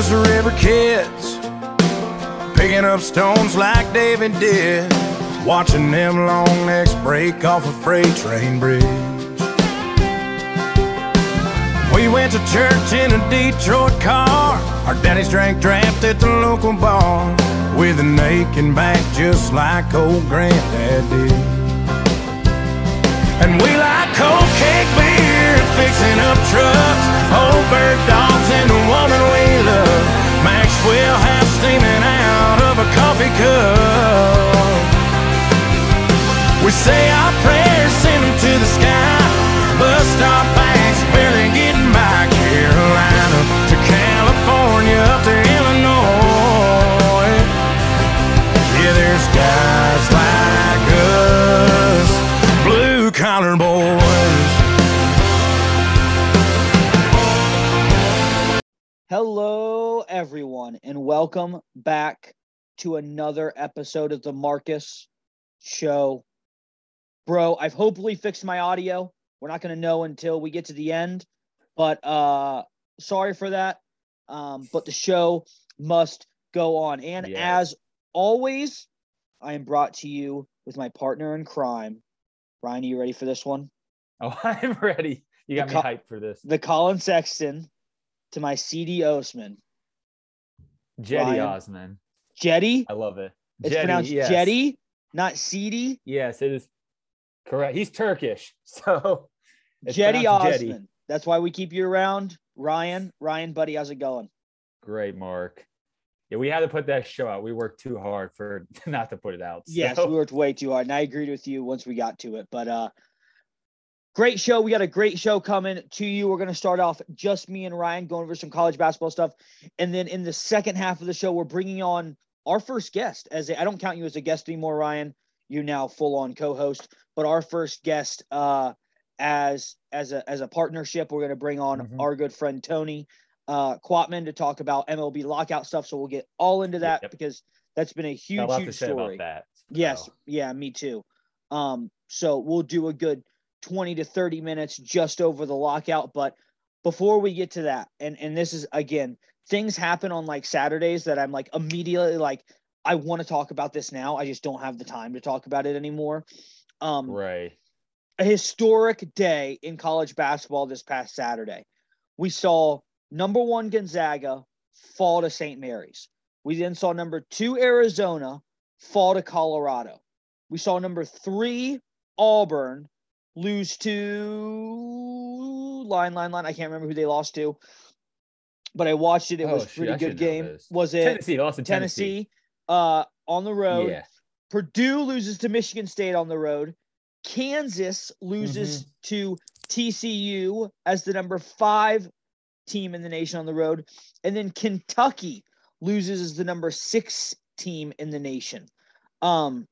just river kids, picking up stones like David did, watching them long necks break off a freight train bridge. We went to church in a Detroit car. Our daddies drank draft at the local bar with an aching back just like old granddad did. And we like cold cake beer, fixing up trucks, old bird dogs, and the woman we love. Maxwell House steaming out of a coffee cup. We say our prayers, send them to the sky. Bus stop Hello, everyone, and welcome back to another episode of the Marcus Show. Bro, I've hopefully fixed my audio. We're not going to know until we get to the end, but uh sorry for that. Um, but the show must go on. And as always, I am brought to you with my partner in crime. Ryan, are you ready for this one? Oh, I'm ready. You got The me co- hyped for this. The Collin Sexton to my Cedi Osman. Jetty. Osman. Jetty. I love it. It's Jetty, pronounced yes. Jetty, not CD. Yes, it is correct. He's Turkish. So Jetty Osman. That's why we keep you around. Ryan, Ryan, buddy, how's it going? Great, Mark. Yeah, we had to put that show out. We worked too hard for not to put it out. Yes, we worked way too hard, and I agreed with you once we got to it. But uh great show. We got a great show coming to you. We're gonna start off just me and Ryan going over some college basketball stuff, and then in the second half of the show, we're bringing on our first guest. As I don't count you as a guest anymore, Ryan. You're now full on co-host, but our first guest uh as as a as a partnership, we're gonna bring on Mhm. our good friend Tony uh Quatman to talk about MLB lockout stuff. So we'll get all into that Yep. because that's been a huge, huge to say story. about that. Yes, yeah, me too. Um, so we'll do a good 20 to 30 minutes just over the lockout. But before we get to that, and and this is again, things happen on like Saturdays that I'm like immediately like, I want to talk about this now. I just don't have the time to talk about it anymore. Um, Right. a historic day in college basketball this past Saturday. We saw number one Gonzaga fall to St. Mary's. We then saw number two Arizona fall to Colorado. We saw number three Auburn lose to line, line, line. I can't remember who they lost to, but I watched it. It Oh, was a shoot, pretty I good game. Was it Tennessee lost in Tennessee. Tennessee? Uh, on the road. Yeah. Purdue loses to Michigan State on the road. Kansas loses Mm-hmm. to TCU as the number five team in the nation on the road. And then Kentucky loses as the number six team in the nation. Um,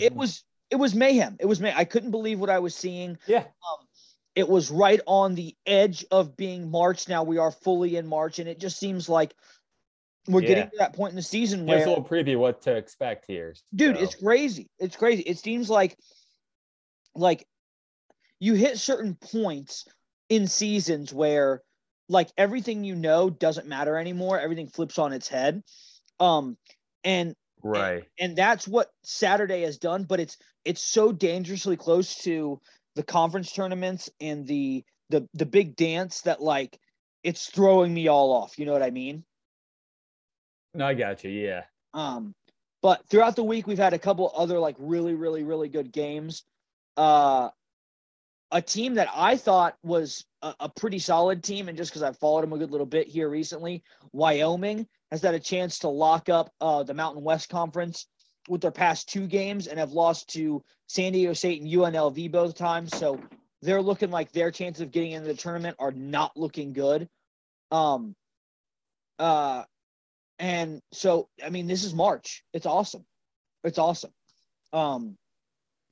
it Mhm. was it was mayhem. It was may I couldn't believe what I was seeing. Yeah. Um, it was right on the edge of being March. Now we are fully in March, and it just seems like we're getting to that point in the season where a little preview what to expect here. dude so. it's crazy it's crazy it seems like like you hit certain points in seasons where like everything you know doesn't matter anymore everything flips on its head um and right. and that's what saturday has done but it's it's so dangerously close to the conference tournaments and the the the big dance that like it's throwing me all off you know what i mean No, I got you. Yeah. Um, but throughout the week, we've had a couple other like really, really, really good games. Uh, a team that I thought was a, a pretty solid team, and just because I've followed them a good little bit here recently, Wyoming has had a chance to lock up uh, the Mountain West Conference with their past two games and have lost to San Diego State and UNLV both times. So they're looking like their chances of getting into the tournament are not looking good. Um, uh, and so, I mean, this is March. It's awesome. It's awesome. Um,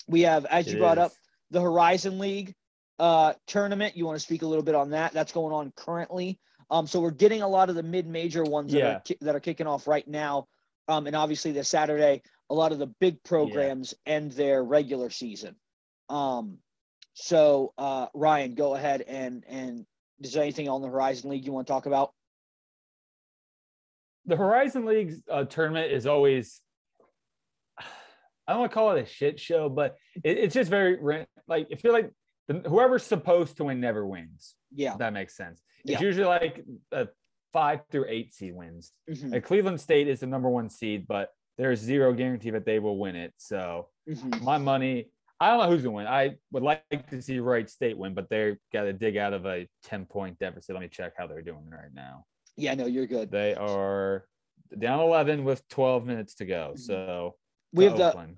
we have, as you It brought up, the Horizon League uh, tournament. You want to speak a little bit on that? That's going on currently. Um, so we're getting a lot of the mid-major ones that, Yeah. are, ki- that are kicking off right now. Um, and obviously this Saturday, a lot of the big programs end their regular season. Um, so uh, Ryan, go ahead and and is there anything on the Horizon League you want to talk about? the Horizon League uh, tournament is always I don't want to call it a shit show, but it, it's just very like I feel like the, whoever's supposed to win never wins. Yeah. That makes sense. Yeah. It's usually like a five through eight seed wins. Mhm, Like Cleveland State is the number one seed, but there's zero guarantee that they will win it. So mhm. my money, I don't know who's gonna win. I would like to see Wright State win, but they're got to dig out of a 10 point deficit. Let me check how they're doing right now. Yeah, no, you're good. They are down 11 with 12 minutes to go. Mhm. So We have the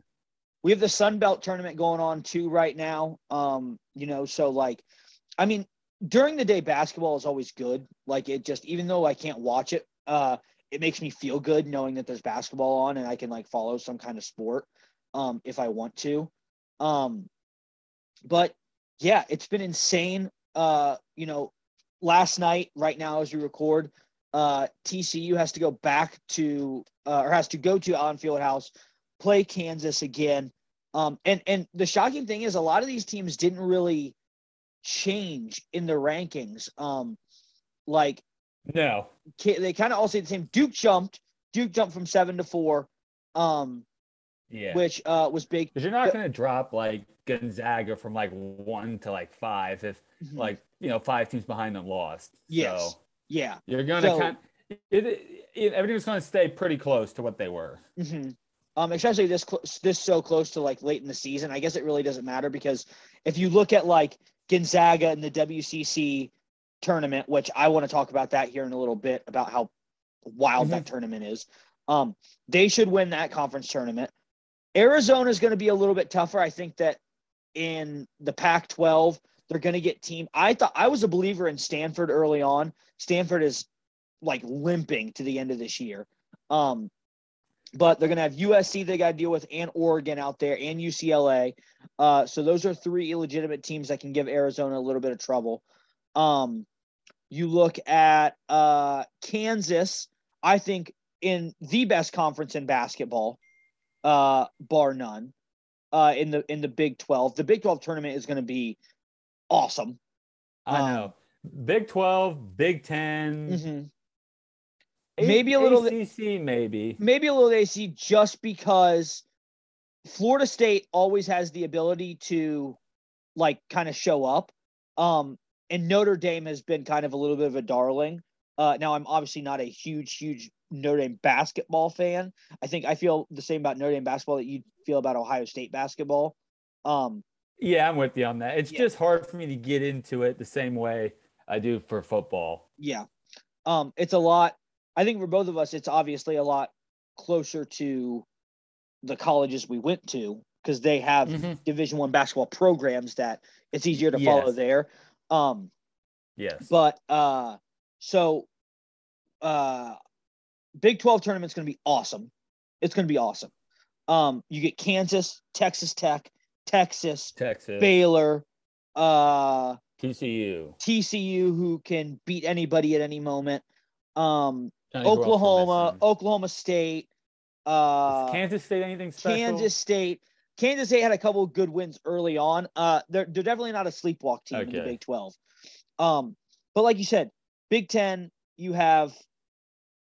we have the Sun Belt tournament going on too right now. Um, you know, so like, I mean, during the day basketball is always good. Like it just, even though I can't watch it, uh, it makes me feel good knowing that there's basketball on and I can like follow some kind of sport, um, if I want to. Um, but yeah, it's been insane. Uh, you know, last night, right now as we record, uh, TCU has to go back to uh, or has to go to Allen Fieldhouse, play Kansas again. Um, and and the shocking thing is a lot of these teams didn't really change in the rankings. Um, like No. they kind of all say the same. Duke jumped. Duke jumped from seven to four, um, Yeah. which uh, was big. Because you're not going to drop like Gonzaga from like one to like five if Mhm. like, you know, five teams behind them lost. Yes. So yeah. you're going to So- kind it, it, everything's going to stay pretty close to what they were. hmm Um, especially this cl- this so close to like late in the season. I guess it really doesn't matter because if you look at like Gonzaga in the WCC tournament, which I want to talk about that here in a little bit about how wild that tournament is. Um, they should win that conference tournament. Arizona is going to be a little bit tougher. I think that in the Pac-12, they're going to get team. I thought I was a believer in Stanford early on. Stanford is like limping to the end of this year. Um, but they're going to have USC they got to deal with and Oregon out there and UCLA. Uh, so those are three illegitimate teams that can give Arizona a little bit of trouble. Um, you look at uh, Kansas, I think in the best conference in basketball, uh, bar none. Uh, in the in the Big Twelve, the Big Twelve tournament is going to be awesome. I Um, know. Big 12, Big 10, Mhm. Maybe a little- ACC, maybe. maybe a little AC just because Florida State always has the ability to like kind of show up. Um, and Notre Dame has been kind of a little bit of a darling. Uh, now I'm obviously not a huge, huge Notre Dame basketball fan. I think I feel the same about Notre Dame basketball that you feel about Ohio State basketball. Um, Yeah, I'm with you on that. It's Yeah. just hard for me to get into it the same way I do for football. yeah. Um, it's a lot. I think for both of us, it's obviously a lot closer to the colleges we went to because they have Mhm. division one basketball programs that it's easier to follow there. Um Yes. but uh so uh big 12 tournament's going to be awesome. It's going to be awesome. Um you get kansas texas tech texas Texas, baylor uh TCU, tcu who can beat anybody at any moment. Um I think who else we're oklahoma oklahoma state uh Kansas State anything special? Kansas State. Kansas State had a couple of good wins early on. Uh, they're they're definitely not a sleepwalk team in the Big Twelve. Um, but like you said, Big Ten, you have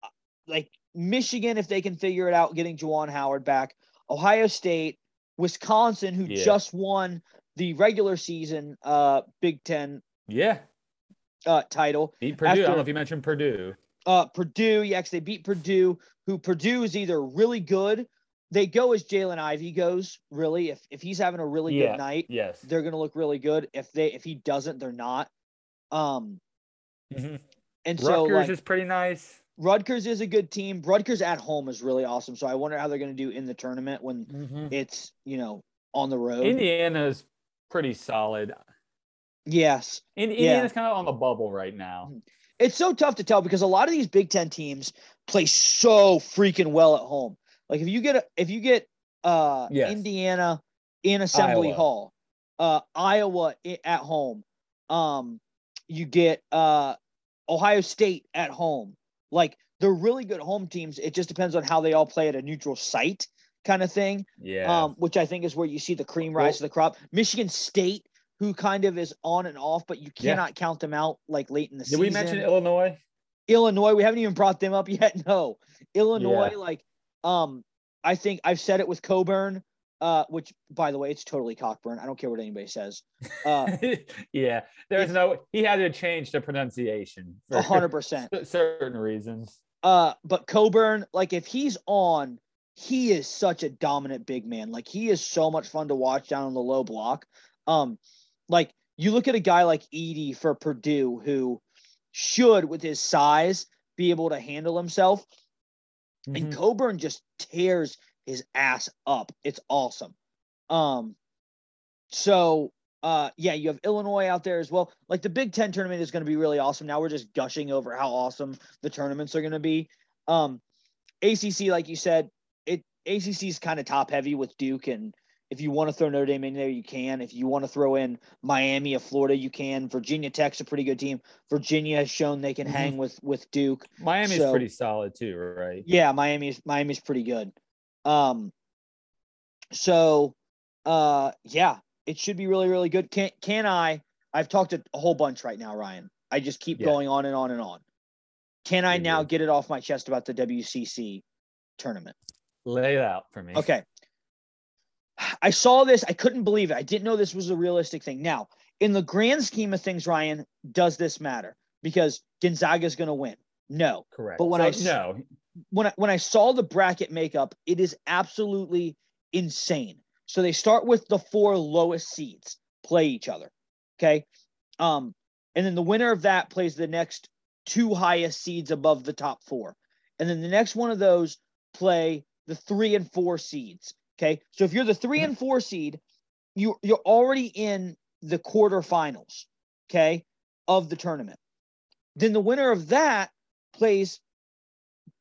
uh, like Michigan if they can figure it out, getting Juwan Howard back. Ohio State, Wisconsin, who Yeah. just won the regular season uh Big Ten Yeah, uh title. beat Purdue. I don't know if you mentioned Purdue. Uh, Purdue, yeah, 'cause they beat Purdue, who Purdue is either really good. They go as Jalen Ivey goes, really. If if he's having a really Yeah. good night, Yes. they're gonna look really good. If they if he doesn't, they're not. Um, Mhm. and so Rutgers like, is pretty nice. Rutgers is a good team. Rutgers at home is really awesome. So I wonder how they're gonna do in the tournament when it's you know on the road. Indiana's pretty solid. yes, In, Yeah. Kind of on the bubble right now. It's so tough to tell because a lot of these Big Ten teams play so freaking well at home. Like if you get a, if you get uh Yes. Indiana in Assembly Iowa. Hall, uh Iowa at home, um you get uh Ohio State at home. Like they're really good home teams. It just depends on how they all play at a neutral site kind of thing. Yeah. Um, which I think is where you see the cream rise to the crop. Michigan State, who kind of is on and off, but you Yeah. cannot count them out like late in the Did season. Did we mention Illinois? Illinois, we haven't even brought them up yet. No, Illinois, Yeah. like, um, I think I've said it with Coburn, uh, which by the way, it's totally Cockburn. I don't care what anybody says. Uh, yeah, there's no. He had to change the pronunciation hundred percent. certain reasons. Uh, but Coburn, like, if he's on, he is such a dominant big man. Like, he is so much fun to watch down on the low block. Um, like you look at a guy like Edey for Purdue, who should, with his size, be able to handle himself. and Mhm. Coburn just tears his ass up. It's awesome. Um, so uh, yeah, you have Illinois out there as well. Like the Big Ten tournament is going to be really awesome. Now we're just gushing over how awesome the tournaments are going to be. Um, ACC, like you said, it ACC is kind of top heavy with Duke, and if you want to throw Notre Dame in there, you can. If you want to throw in Miami of Florida, you can. Virginia Tech's a pretty good team. Virginia has shown they can Mhm. hang with with Duke. Miami's So- pretty solid too, right? Yeah, Miami's Miami's pretty good. Um so uh yeah, it should be really, really good. Can can I I've talked a, a whole bunch right now, Ryan. I just keep Yeah. going on and on and on. Can I now get it off my chest about the WCC tournament? Lay it out for me. Okay. I saw this. I couldn't believe it. I didn't know this was a realistic thing. Now, in the grand scheme of things, Ryan, does this matter? Because Gonzaga's going to win. No. Correct. But when So, I no, when I, when I saw the bracket makeup, it is absolutely insane. So they start with the four lowest seeds play each other. Okay. Um, and then the winner of that plays the next two highest seeds above the top four. And then the next one of those play the three and four seeds. Okay. So if you're the 3 and four seed, you you're already in the quarterfinals, okay, of the tournament. Then the winner of that plays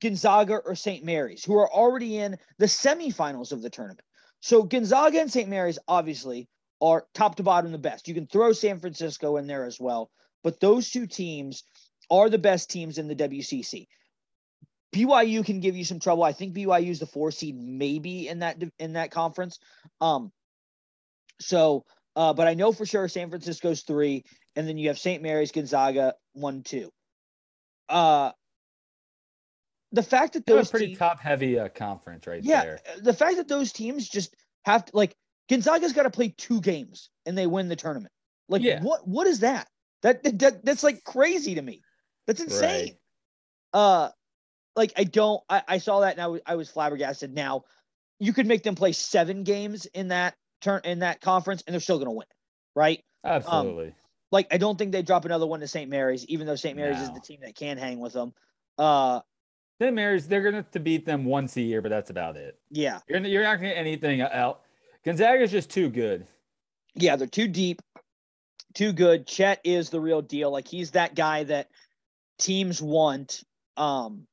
Gonzaga or St. Mary's, who are already in the semifinals of the tournament. So Gonzaga and St. Mary's obviously are top to bottom the best. You can throw San Francisco in there as well, but those two teams are the best teams in the WCC. BYU can give you some trouble. I think BYU is the four seed, maybe in that in that conference. Um, so, uh, but I know for sure San Francisco's three, and then you have St. Mary's, Gonzaga, one, two. Uh, the fact that those pretty teams, top heavy uh, conference right yeah, there. the fact that those teams just have to like Gonzaga's got to play two games and they win the tournament. Like Yeah. what what is that? That, that, that that's like crazy to me. That's insane. Uh like I don't I, I saw that and I was I was flabbergasted. Now you could make them play seven games in that turn in that conference and they're still gonna win, right? Absolutely. Like I don't think they drop another one to St. Mary's, even though St. Mary's is the team that can hang with them. Uh St. Mary's, they're gonna have to beat them once a year, but that's about it. yeah. You're you're not gonna get anything out. Gonzaga's just too good. Yeah, they're too deep, too good. Chet is the real deal. Like he's that guy that teams want um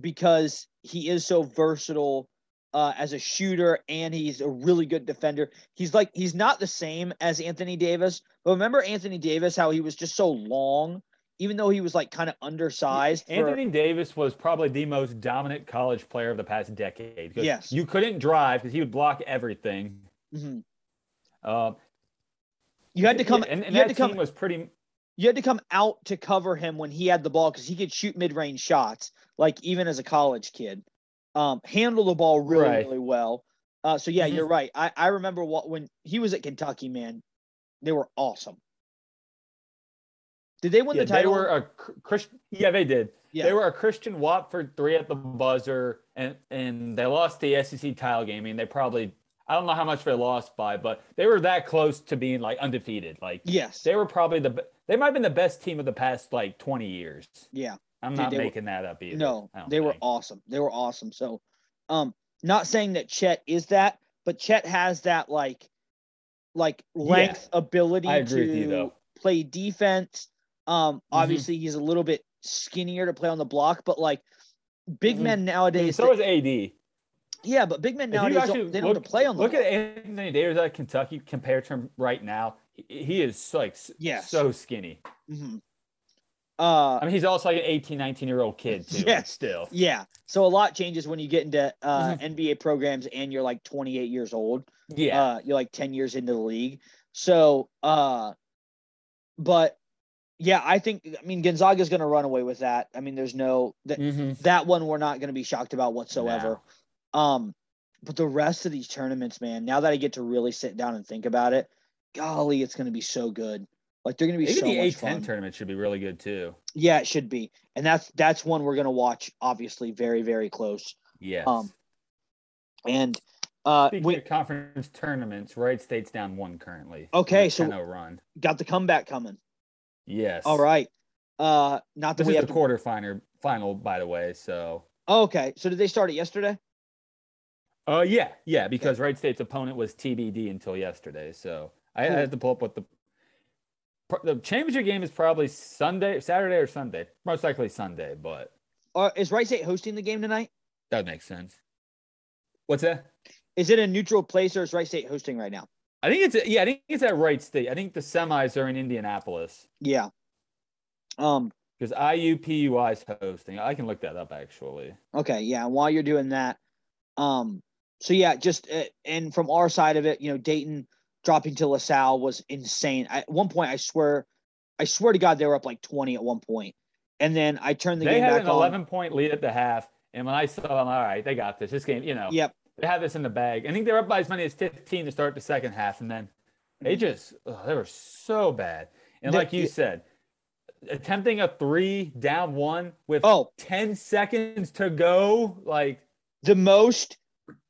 because he is so versatile uh as a shooter and he's a really good defender. He's like he's not the same as Anthony Davis, but remember Anthony Davis how he was just so long even though he was like kind of undersized for- Anthony Davis was probably the most dominant college player of the past decade. Yes. You couldn't drive because he would block everything. Mhm. Um, you had to come and, and you had that to come team was pretty. You had to come out to cover him when he had the ball because he could shoot mid-range shots, like even as a college kid. Um, handle the ball really, Right. really well. Uh, so yeah, Mhm. you're right. I, I remember what when he was at Kentucky, man, they were awesome. Did they win Yeah, the title? they were a Christian. Yeah, they did. Yeah. They were a Christian Watford three at the buzzer, and and they lost the SEC title game. I mean, they probably I don't know how much they lost by, but they were that close to being like undefeated. Like yes. they were probably the they might have been the best team of the past like twenty years. yeah. I'm not they were- making that up either. No, they were awesome. They were awesome. So, um, not saying that Chet is that, but Chet has that like, like length ability I agree to you, play defense. Um, Mhm. obviously he's a little bit skinnier to play on the block, but like big Mhm. men nowadays, so is AD. Yeah, but big men nowadays actually don't, they don't look, to play on the look block. at Anthony Davis at Kentucky compared to him right now. He, is like Yes. so skinny. Mhm. Uh, I mean, he's also like an 18, 19 year old kid too. Yeah. Still. yeah. So a lot changes when you get into uh, Mhm. NBA programs and you're like 28 years old. Yeah. uh, you're like 10 years into the league. So, uh, but yeah, I think I mean Gonzaga's going to run away with that. I mean, there's no that Mhm. that one we're not going to be shocked about whatsoever. Um, but the rest of these tournaments, man, now that I get to really sit down and think about it, golly, it's going to be so good. Like they're going to be Even so the much A10 fun. tournament should be really good too. Yeah, it should be, and that's that's one we're going to watch, obviously, very very close. Yes. Um, And uh, Speaking we of conference tournaments, Wright State's down one currently. Okay, so- 10-0 run. got the comeback coming. Yes. All right. Uh, not that This we is have the to. quarterfinal final, by the way. So, Oh, okay, so did they start it yesterday? Uh, yeah, yeah, because Wright State's opponent was TBD until yesterday. So I, I had to pull up what the the championship game is probably Sunday, Saturday or Sunday. Most likely Sunday, but Or is Wright State hosting the game tonight? that makes sense. What's that? Is it a neutral place or is Wright State hosting right now? I think it's yeah, I think it's at Wright State. I think the semis are in Indianapolis Yeah. Um. because IUPUI is hosting. I can look that up actually. Okay. Yeah. While you're doing that, um. So yeah, just uh, and from our side of it, you know, Dayton dropping to LaSalle was insane. I, at one point, I swear, I swear to God, they were up like twenty at one point. and then I turned the they game had back an on. 11 point lead at the half, and when I saw them, all right, they got this. This game, you know, Yep. they had this in the bag. I think they were up by as many as 15 to start the second half, and then they Mm-hmm. just they were so bad. And like you said, attempting a three down one with Oh, 10 seconds to go, like the most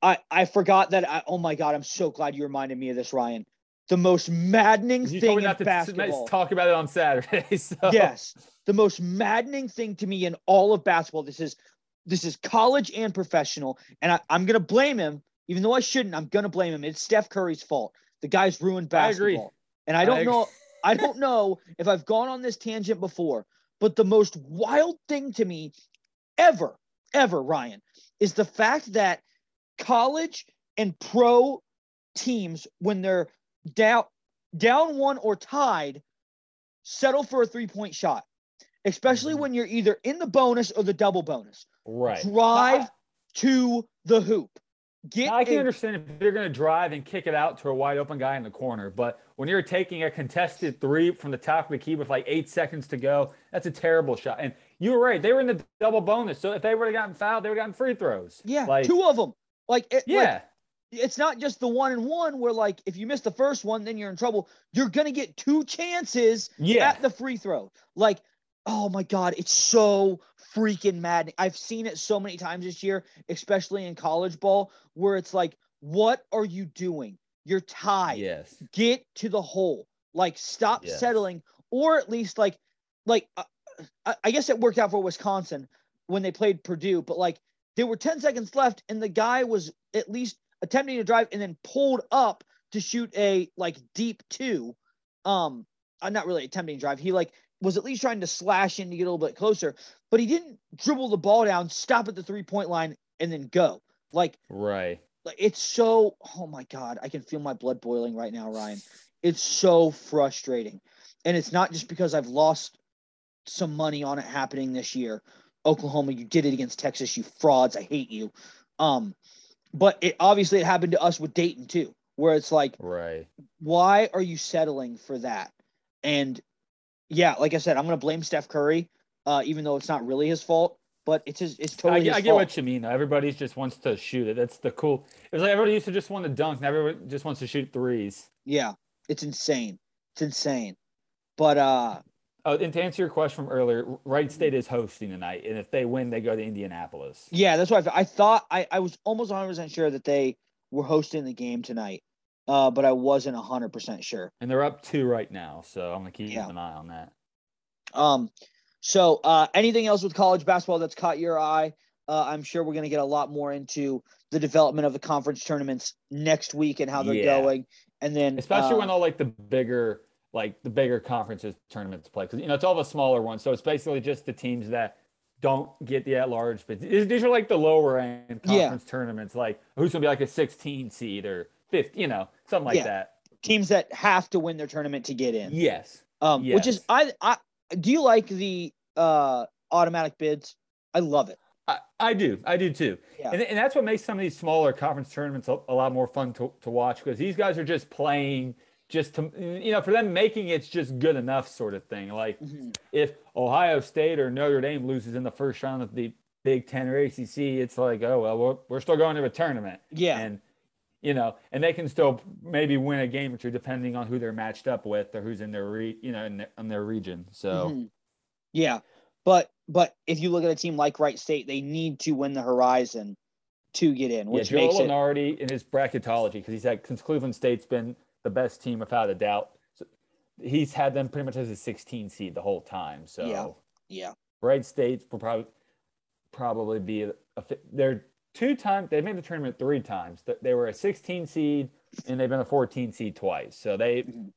I I forgot that I oh my god, I'm so glad you reminded me of this, Ryan. The most maddening you thing me in not to basketball. talk about it on Saturday. So yes. The most maddening thing to me in all of basketball. This is this is college and professional. And I, I'm gonna blame him, even though I shouldn't, I'm gonna blame him. It's Steph Curry's fault. The guy's ruined I agree. basketball. And I don't I know, I don't know if I've gone on this tangent before, but the most wild thing to me ever, ever, Ryan, is the fact that college and pro teams, when they're down down one or tied, settle for a three-point shot. Especially Mhm. when you're either in the bonus or the double bonus. right. Drive to the hoop. Get I can a- understand if you're going to drive and kick it out to a wide open guy in the corner, but when you're taking a contested three from the top of the key with like eight seconds to go, that's a terrible shot. And you were right; they were in the double bonus, so if they would have gotten fouled, they would have gotten free throws. yeah, like two of them. Like, it, like, yeah, it's not just the one and one where like if you miss the first one, then you're in trouble. You're gonna get two chances yeah, at the free throw. Like, oh my god, it's so freaking maddening. I've seen it so many times this year, especially in college ball, where it's like, what are you doing? You're tied. yes, Get to the hole. Like, stop Yes. settling, or at least like, like uh, I, I guess it worked out for Wisconsin when they played Purdue, but like there were 10 seconds left, and the guy was at least attempting to drive and then pulled up to shoot a like deep two. Um, uh, not really attempting to drive. He like was at least trying to slash in to get a little bit closer, but he didn't dribble the ball down, stop at the three point line, and then go. Like, right. like it's so. Oh my god, I can feel my blood boiling right now, Ryan. It's so frustrating, and it's not just because I've lost some money on it happening this year. Oklahoma, you did it against Texas, you frauds. I hate you. Um, but it obviously it happened to us with Dayton too, where it's like Right. why are you settling for that? And yeah, like I said, I'm gonna blame Steph Curry, uh, even though it's not really his fault, but it's his, it's I, totally get- his I get what you mean. Everybody just wants to shoot it. That's the cool. It was like everybody used to just want to dunk. Now everybody just wants to shoot threes. yeah, it's insane. It's insane. But uh, Oh, and to answer your question from earlier, Wright State is hosting tonight, and if they win, they go to Indianapolis. yeah, that's why I, I thought I, I was almost 100 percent sure that they were hosting the game tonight, uh, but I wasn't 100 percent sure. And they're up two right now, so I'm gonna keep Yeah. an eye on that. Um, so uh, anything else with college basketball that's caught your eye? Uh, I'm sure we're going to get a lot more into the development of the conference tournaments next week and how they're Yeah. going, and then Especially uh, when all like the bigger, like the bigger conferences tournaments play, because you know it's all the smaller ones. So it's basically just the teams that don't get the at large. But these are like the lower end Yeah. conference tournaments, like who's gonna be like a 16 seed or 50, you know, something like Yeah. that. teams that have to win their tournament to get in. Yes. Um, which is I I do you like the uh automatic bids? I love it. I, I do. I do too. Yeah. And, and that's what makes some of these smaller conference tournaments a, a lot more fun to, to watch because these guys are just playing just to you know for them making it's just good enough sort of thing. Like Mhm. if Ohio State or Notre Dame loses in the first round of the Big Ten or ACC, it's like oh well we're, we're still going to a tournament. Yeah. and you know, and they can still maybe win a game or two depending on who they're matched up with or who's in their re, you know in their, in their region. So Mhm. Yeah, but but if you look at a team like Wright State, they need to win the Horizon to get in, yeah, which Joe makes it Lunardi in his bracketology because he's had since Cleveland State's been the best team without a doubt. So he's had them pretty much as a 16 seed the whole time. So Yeah. yeah. Wright State will probably probably be a, a they're two times they made the tournament three times. They were a 16 seed and they've been a 14 seed twice. So they Mhm.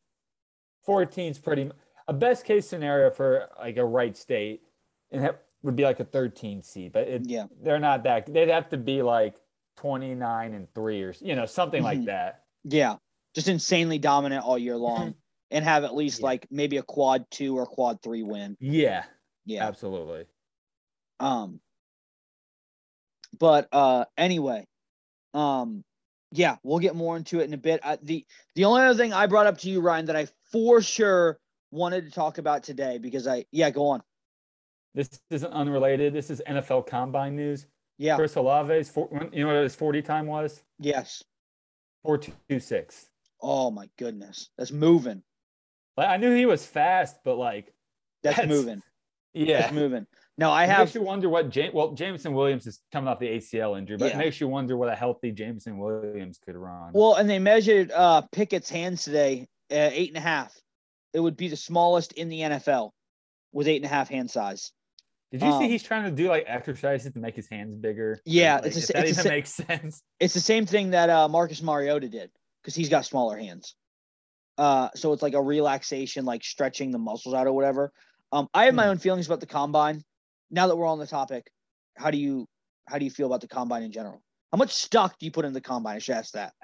14 is pretty a best case scenario for like a Wright State and that would be like a 13 seed, but it, Yeah. they're not that. They'd have to be like 29 and three or you know something like Mhm. that. Yeah, just insanely dominant all year long, and have at least Yeah. like maybe a quad two or quad three win. Yeah, Yeah. absolutely. Um. But uh, anyway, um, yeah, we'll get more into it in a bit. Uh, the the only other thing I brought up to you, Ryan, that I for sure wanted to talk about today because I yeah, go on. This isn't unrelated. This is NFL Combine news. Yeah. Chris Olave's, four, you know what his 40 time was? Yes. 426. Oh my goodness, that's moving. Like, I knew he was fast, but like, That's, That's- moving. yeah. That's moving. No, I It have makes you wonder what James, well, Jameson Williams is coming off the ACL injury, but Yeah. it makes you wonder what a healthy Jameson Williams could run. well, and they measured uh Pickett's hands today, uh, eight and a half. It would be the smallest in the NFL with eight and a half hand size. Did you see um, he's trying to do like exercises to make his hands bigger? Yeah, Like, it's a that it's a even sa- makes sense. It's the same thing that uh, Marcus Mariota did because he's got smaller hands. Uh, so it's like a relaxation, like stretching the muscles out or whatever. Um, I have my Hmm. own feelings about the combine. Now that we're on the topic, how do you how do you feel about the combine in general? How much stock do you put in the combine? I should ask that.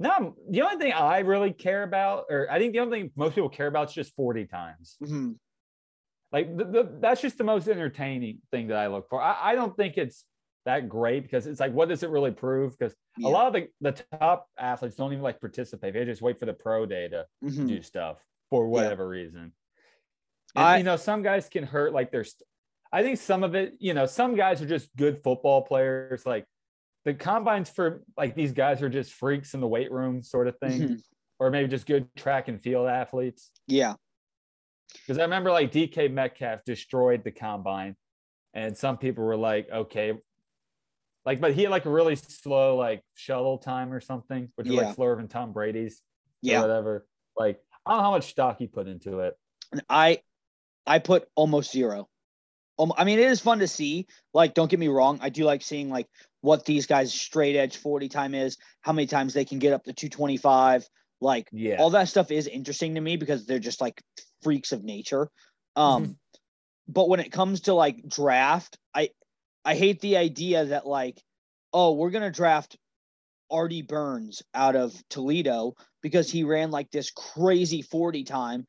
No, the only thing I really care about, or I think the only thing most people care about is just 40 times. Mhm. Like the, the, that's just the most entertaining thing that I look for. I, I don't think it's that great because it's like, what does it really prove? Because Yeah. a lot of the, the top athletes don't even like participate. They just wait for the pro day to Mhm. do stuff for whatever reason. And, I- you know, some guys can hurt like there's, I think some of it, you know, some guys are just good football players. Like the combines for like these guys are just freaks in the weight room sort of thing, Mhm. or maybe just good track and field athletes. Yeah. Because I remember like DK Metcalf destroyed the combine, and some people were like, okay, like, but he had like a really slow like shuttle time or something, which Yeah. like slower than Tom Brady's or Yeah. whatever. Like, I don't know how much stock he put into it. And I I put almost zero. Um, I mean, it is fun to see. Like, don't get me wrong, I do like seeing like what these guys' straight edge forty time is, how many times they can get up to two twenty five. Like, Yeah. all that stuff is interesting to me because they're just like freaks of nature. Um, but when it comes to like draft, I I hate the idea that like, oh, we're gonna draft Artie Burns out of Toledo because he ran like this crazy 40 time.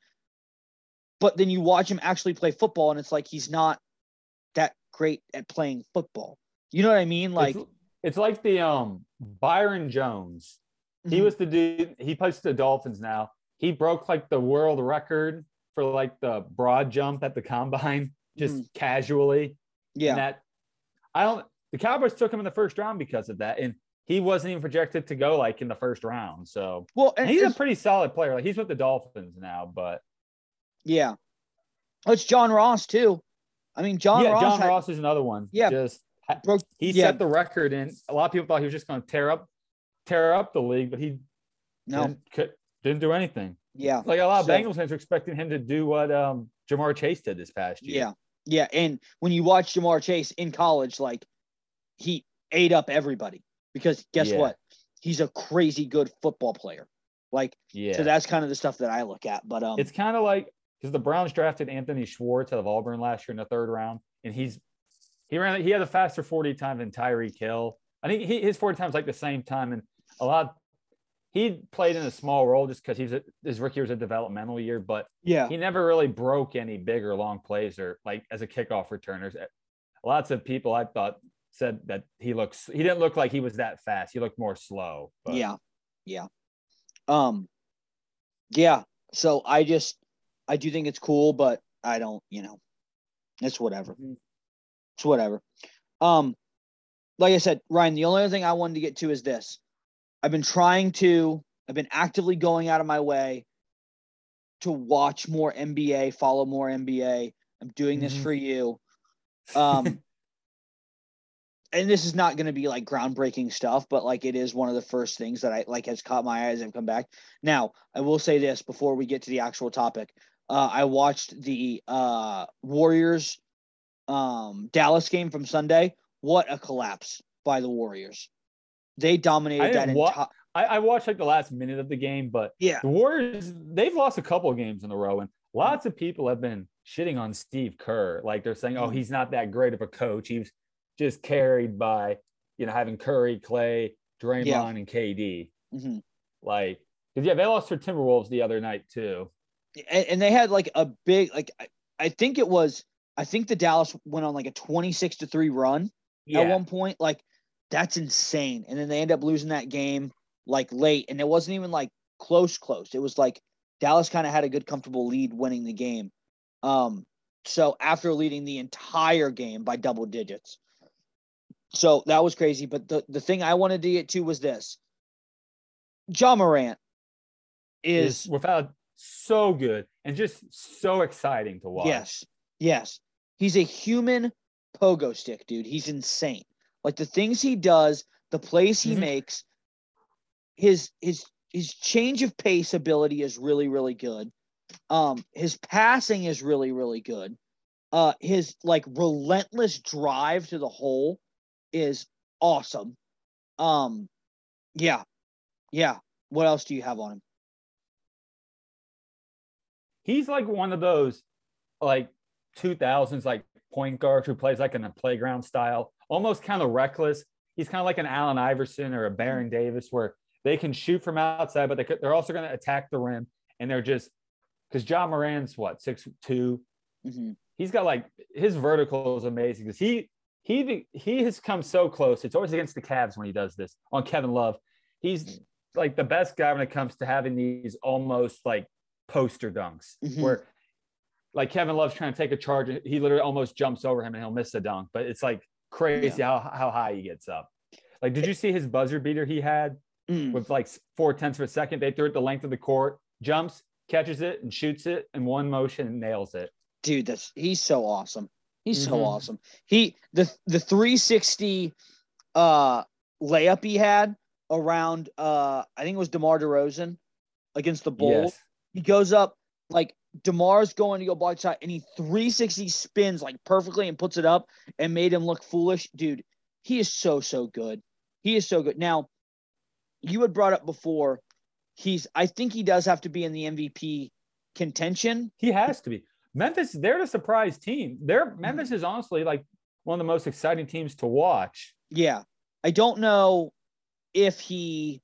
But then you watch him actually play football and it's like he's not that great at playing football. You know what I mean? Like it's, it's like the um Byron Jones. He Mhm. was the dude. He plays for the Dolphins now. He broke like the world record for like the broad jump at the combine, just casually. yeah. And that I don't. The Cowboys took him in the first round because of that, and he wasn't even projected to go like in the first round. So well, and and he's a pretty solid player. Like he's with the Dolphins now, but yeah. It's John Ross too. I mean, John yeah, Ross. John had- Ross is another one. Yeah. just broke. he yeah. set the record, and a lot of people thought he was just going to tear up, tear up the league, but he No. didn't, could, didn't do anything. Yeah. Like a lot of So- Bengals fans are expecting him to do what um Ja'Marr Chase did this past year. Yeah. Yeah. And when you watch Ja'Marr Chase in college, like he ate up everybody because guess Yeah. what? He's a crazy good football player. Like, yeah. so that's kind of the stuff that I look at. But um, it's kind of like because the Browns drafted Anthony Schwartz out of Auburn last year in the third round, and he's he ran he had a faster 40 time than Tyreek Hill. I think he, his 40 times like the same time, and a lot. He played in a small role just because he's a, his rookie year was a developmental year, but yeah. he never really broke any big or long plays or like as a kickoff returner. Lots of people I thought said that he looks he didn't look like he was that fast. He looked more slow. But Yeah. Yeah. Um, Yeah. So I just I do think it's cool, but I don't, you know, it's whatever. Mhm. It's whatever. Um, like I said, Ryan, the only other thing I wanted to get to is this. I've been trying to, I've been actively going out of my way to watch more NBA, follow more NBA. I'm doing this Mhm. for you. Um, and this is not going to be like groundbreaking stuff, but like it is one of the first things that I like has caught my eyes and come back. Now, I will say this before we get to the actual topic. Uh, I watched the uh, Warriors um, Dallas game from Sunday. What a collapse by the Warriors. They dominated I that wa- entire. I, I watched like the last minute of the game, but Yeah. the Warriors they've lost a couple of games in a row, and lots of people have been shitting on Steve Kerr. Like they're saying, "Oh, Mhm. he's not that great of a coach. He's just carried by you know having Curry, Klay, Draymond, Yeah. and KD." Mhm. Like, because yeah, they lost to Timberwolves the other night too. and, and they had like a big like I, I think it was I think the Dallas went on like a 26 to 3 run at one point like that's insane and then they end up losing that game like late and it wasn't even like close close it was like Dallas kind of had a good comfortable lead winning the game um so after leading the entire game by double digits so that was crazy but the the thing I wanted to get to was this Ja Morant is is without so good and just so exciting to watch. Yes. Yes. He's a human pogo stick, dude. He's insane. Like the things he does, the plays he Mhm. makes, his his his change of pace ability is really really good. Um his passing is really really good. Uh his like relentless drive to the hole is awesome. Um yeah. Yeah. What else do you have on him? he's like one of those like 2000s like point guards who plays like in a playground style almost kind of reckless he's kind of like an allen iverson or a baron davis where they can shoot from outside but they could, they're also going to attack the rim and they're just because Ja Morant's what six two Mhm. he's got like his vertical is amazing because he he he has come so close it's always against the Cavs when he does this on kevin love he's like the best guy when it comes to having these almost like poster dunks Mhm. where like Kevin Love's trying to take a charge. He literally almost jumps over him and he'll miss a dunk. But it's like crazy how, how high he gets up. Like, did you see his buzzer beater he had Mm. with like four tenths of a second? They threw it the length of the court, jumps, catches it, and shoots it in one motion and nails it. dude that's he's so awesome he's so Mhm. awesome he the the 360 uh layup he had around uh i think it was demar DeRozan against the bulls Yes. he goes up like demar's going to go block shot and he 360 spins like perfectly and puts it up and made him look foolish dude he is so so good he is so good now you had brought up before he's i think he does have to be in the mvp contention He has to be. Memphis, they're the surprise team. They're mm-hmm. Memphis is honestly like one of the most exciting teams to watch. Yeah. I don't know if he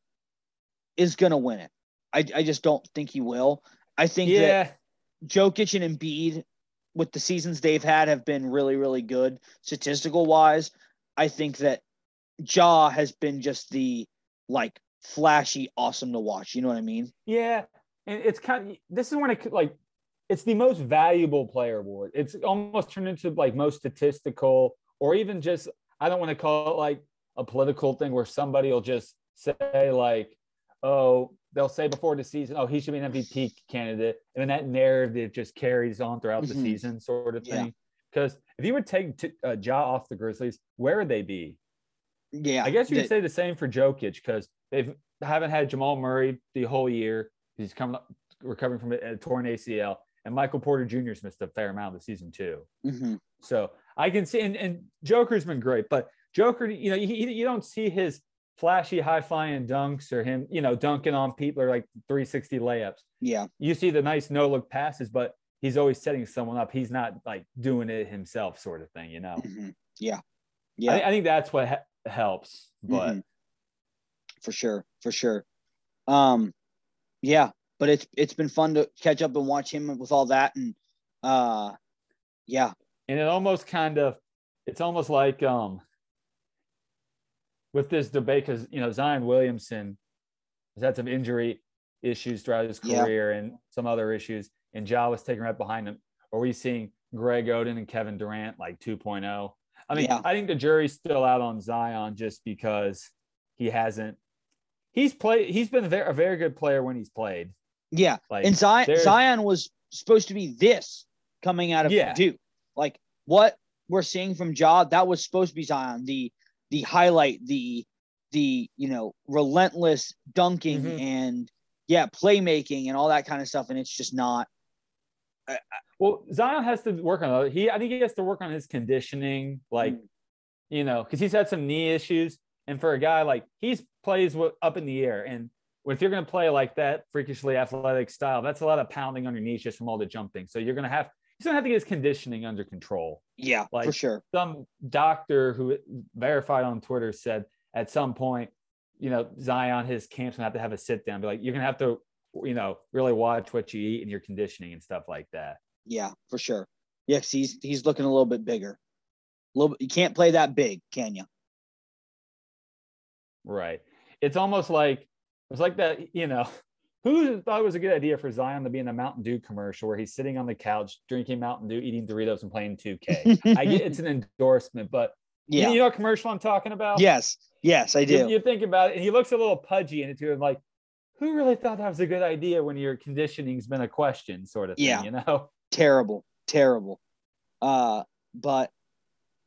is going to win it. I, I just don't think he will. I think that Yeah. Jokic and Embiid, with the seasons they've had, have been really, really good statistical wise. I think that Ja has been just the like flashy, awesome to watch. You know what I mean? Yeah, and it's kind of this is when it like it's the most valuable player award. It's almost turned into like most statistical, or even just I don't want to call it like a political thing where somebody will just say like, oh, they'll say before the season, oh, he should be an MVP candidate, and then that narrative just carries on throughout the Mhm. season, sort of thing. Because if you would take t- uh, Ja off the Grizzlies, where would they be? Yeah. I guess you the- could say the same for Jokic because they've haven't had Jamal Murray the whole year. He's coming up, recovering from a, a torn ACL, and Michael Porter Jr.'s missed a fair amount of the season too. Mhm. So I can see, and, and Joker's been great, but Joker, you know, you, you don't see his flashy high flying dunks or him, you know, dunking on people or like 360 layups. Yeah. You see the nice no look passes, but he's always setting someone up. He's not like doing it himself, sort of thing, you know. Mhm. Yeah. I, Yeah. thi- I think that's what he- helps, but. Mhm. for sure, for sure. Um, yeah, but it's it's been fun to catch up and watch him with all that, and uh, yeah, and it almost kind of it's almost like um with this debate because you know Zion Williamson has had some injury issues throughout his Yeah. career and some other issues, and Ja was taking right behind him. Are we seeing Greg Oden and Kevin Durant like 2.0? I mean, Yeah. I think the jury's still out on Zion just because he hasn't. He's played. He's been a very, a very good player when he's played. Yeah. Like And Zion, Zion was supposed to be this coming out of Yeah. Duke. Like what we're seeing from Ja, that was supposed to be Zion. The the highlight, the the you know relentless dunking Mhm. and yeah, playmaking and all that kind of stuff. And it's just not. Well, Zion has to work on it. He, I think he has to work on his conditioning, like, Mm. you know, because he's had some knee issues. And for a guy like he's plays up in the air, and if you're going to play like that freakishly athletic style, that's a lot of pounding on your knees just from all the jumping. So you're going to have he's to have to get his conditioning under control. Yeah, for sure. Some doctor who verified on Twitter said at some point, you know, Zion, his camp's gonna have to have a sit down, be like, you're gonna have to, you know, really watch what you eat and your conditioning and stuff like that. Yeah, for sure. Yeah, he's he's looking a little bit bigger. A little you can't play that big, can you? Right. It's almost like it's like that, you know, who thought it was a good idea for Zion to be in a Mountain Dew commercial where he's sitting on the couch drinking Mountain Dew, eating Doritos, and playing 2K. I get it's an endorsement, but you- yeah. you know what commercial I'm talking about? Yes. Yes, I You, do. you think about it, and he looks a little pudgy in it too. and Like, who really thought that was a good idea when your conditioning's been a question, sort of thing, Yeah. you know? terrible, terrible. Uh, but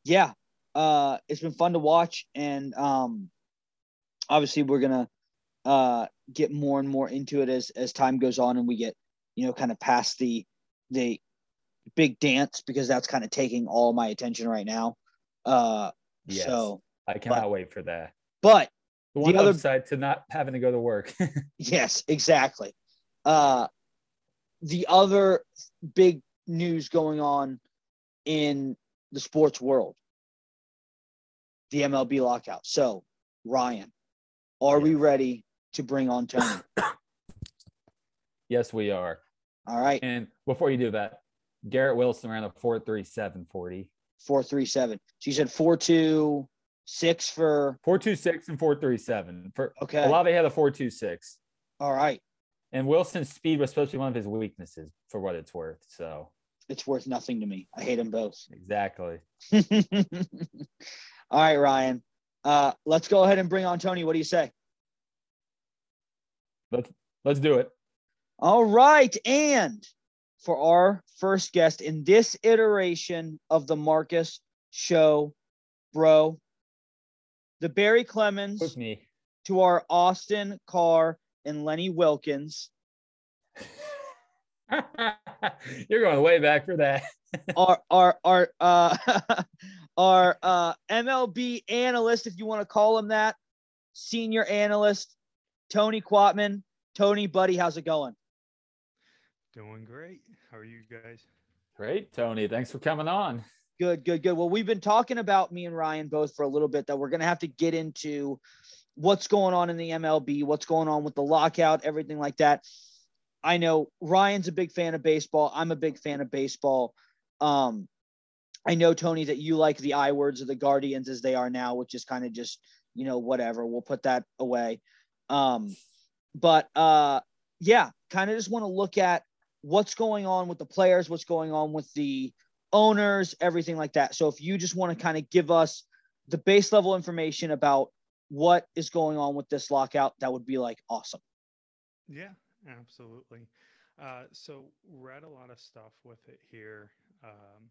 yeah, uh, it's been fun to watch, and um, obviously we're gonna uh get more and more into it as as time goes on, and we get you know kind of past the the big dance because that's kind of taking all my attention right now. Uh, Yes. so I cannot wait for that. but The one other- side to not having to go to work. Yes, exactly. Uh, the other big news going on in the sports world, the MLB lockout. So, Ryan, are we ready to bring on Tony? yes, we are. All right, And before you do that, Garrett Wilson ran a 43740. four three seven. So you said four two six for 426 and 437. For okay. Olave had a 426. All right, And Wilson's speed was supposed to be one of his weaknesses for what it's worth. So it's worth nothing to me. I hate them both. exactly. All right, Ryan. Uh, let's go ahead and bring on Tony. What do you say? Let's let's do it. All right. And for our first guest in this iteration of the Marcus show, bro, the Barry Clemens With me. to our Austin Carr and Lenny Wilkens, You're going way back for that. our our our uh our uh MLB analyst, if you want to call him that, senior analyst, Tony Quatman. Tony, buddy, how's it going? Doing great. How are you guys? Great, Tony. Thanks for coming on. Good, good, good. Well, we've been talking about me and Ryan both for a little bit that we're going to have to get into what's going on in the MLB, what's going on with the lockout, everything like that. I know Ryan's a big fan of baseball. I'm a big fan of baseball. Um, I know Tony that you like the I words of the Guardians as they are now, which is kind of just you know whatever. We'll put that away. Um, but uh, yeah, kind of just want to look at what's going on with the players, what's going on with the owners, everything like that. So if you just want to kind of give us the base level information about what is going on with this lockout, that would be like awesome. Yeah, absolutely. Uh, so read a lot of stuff with it here. Um,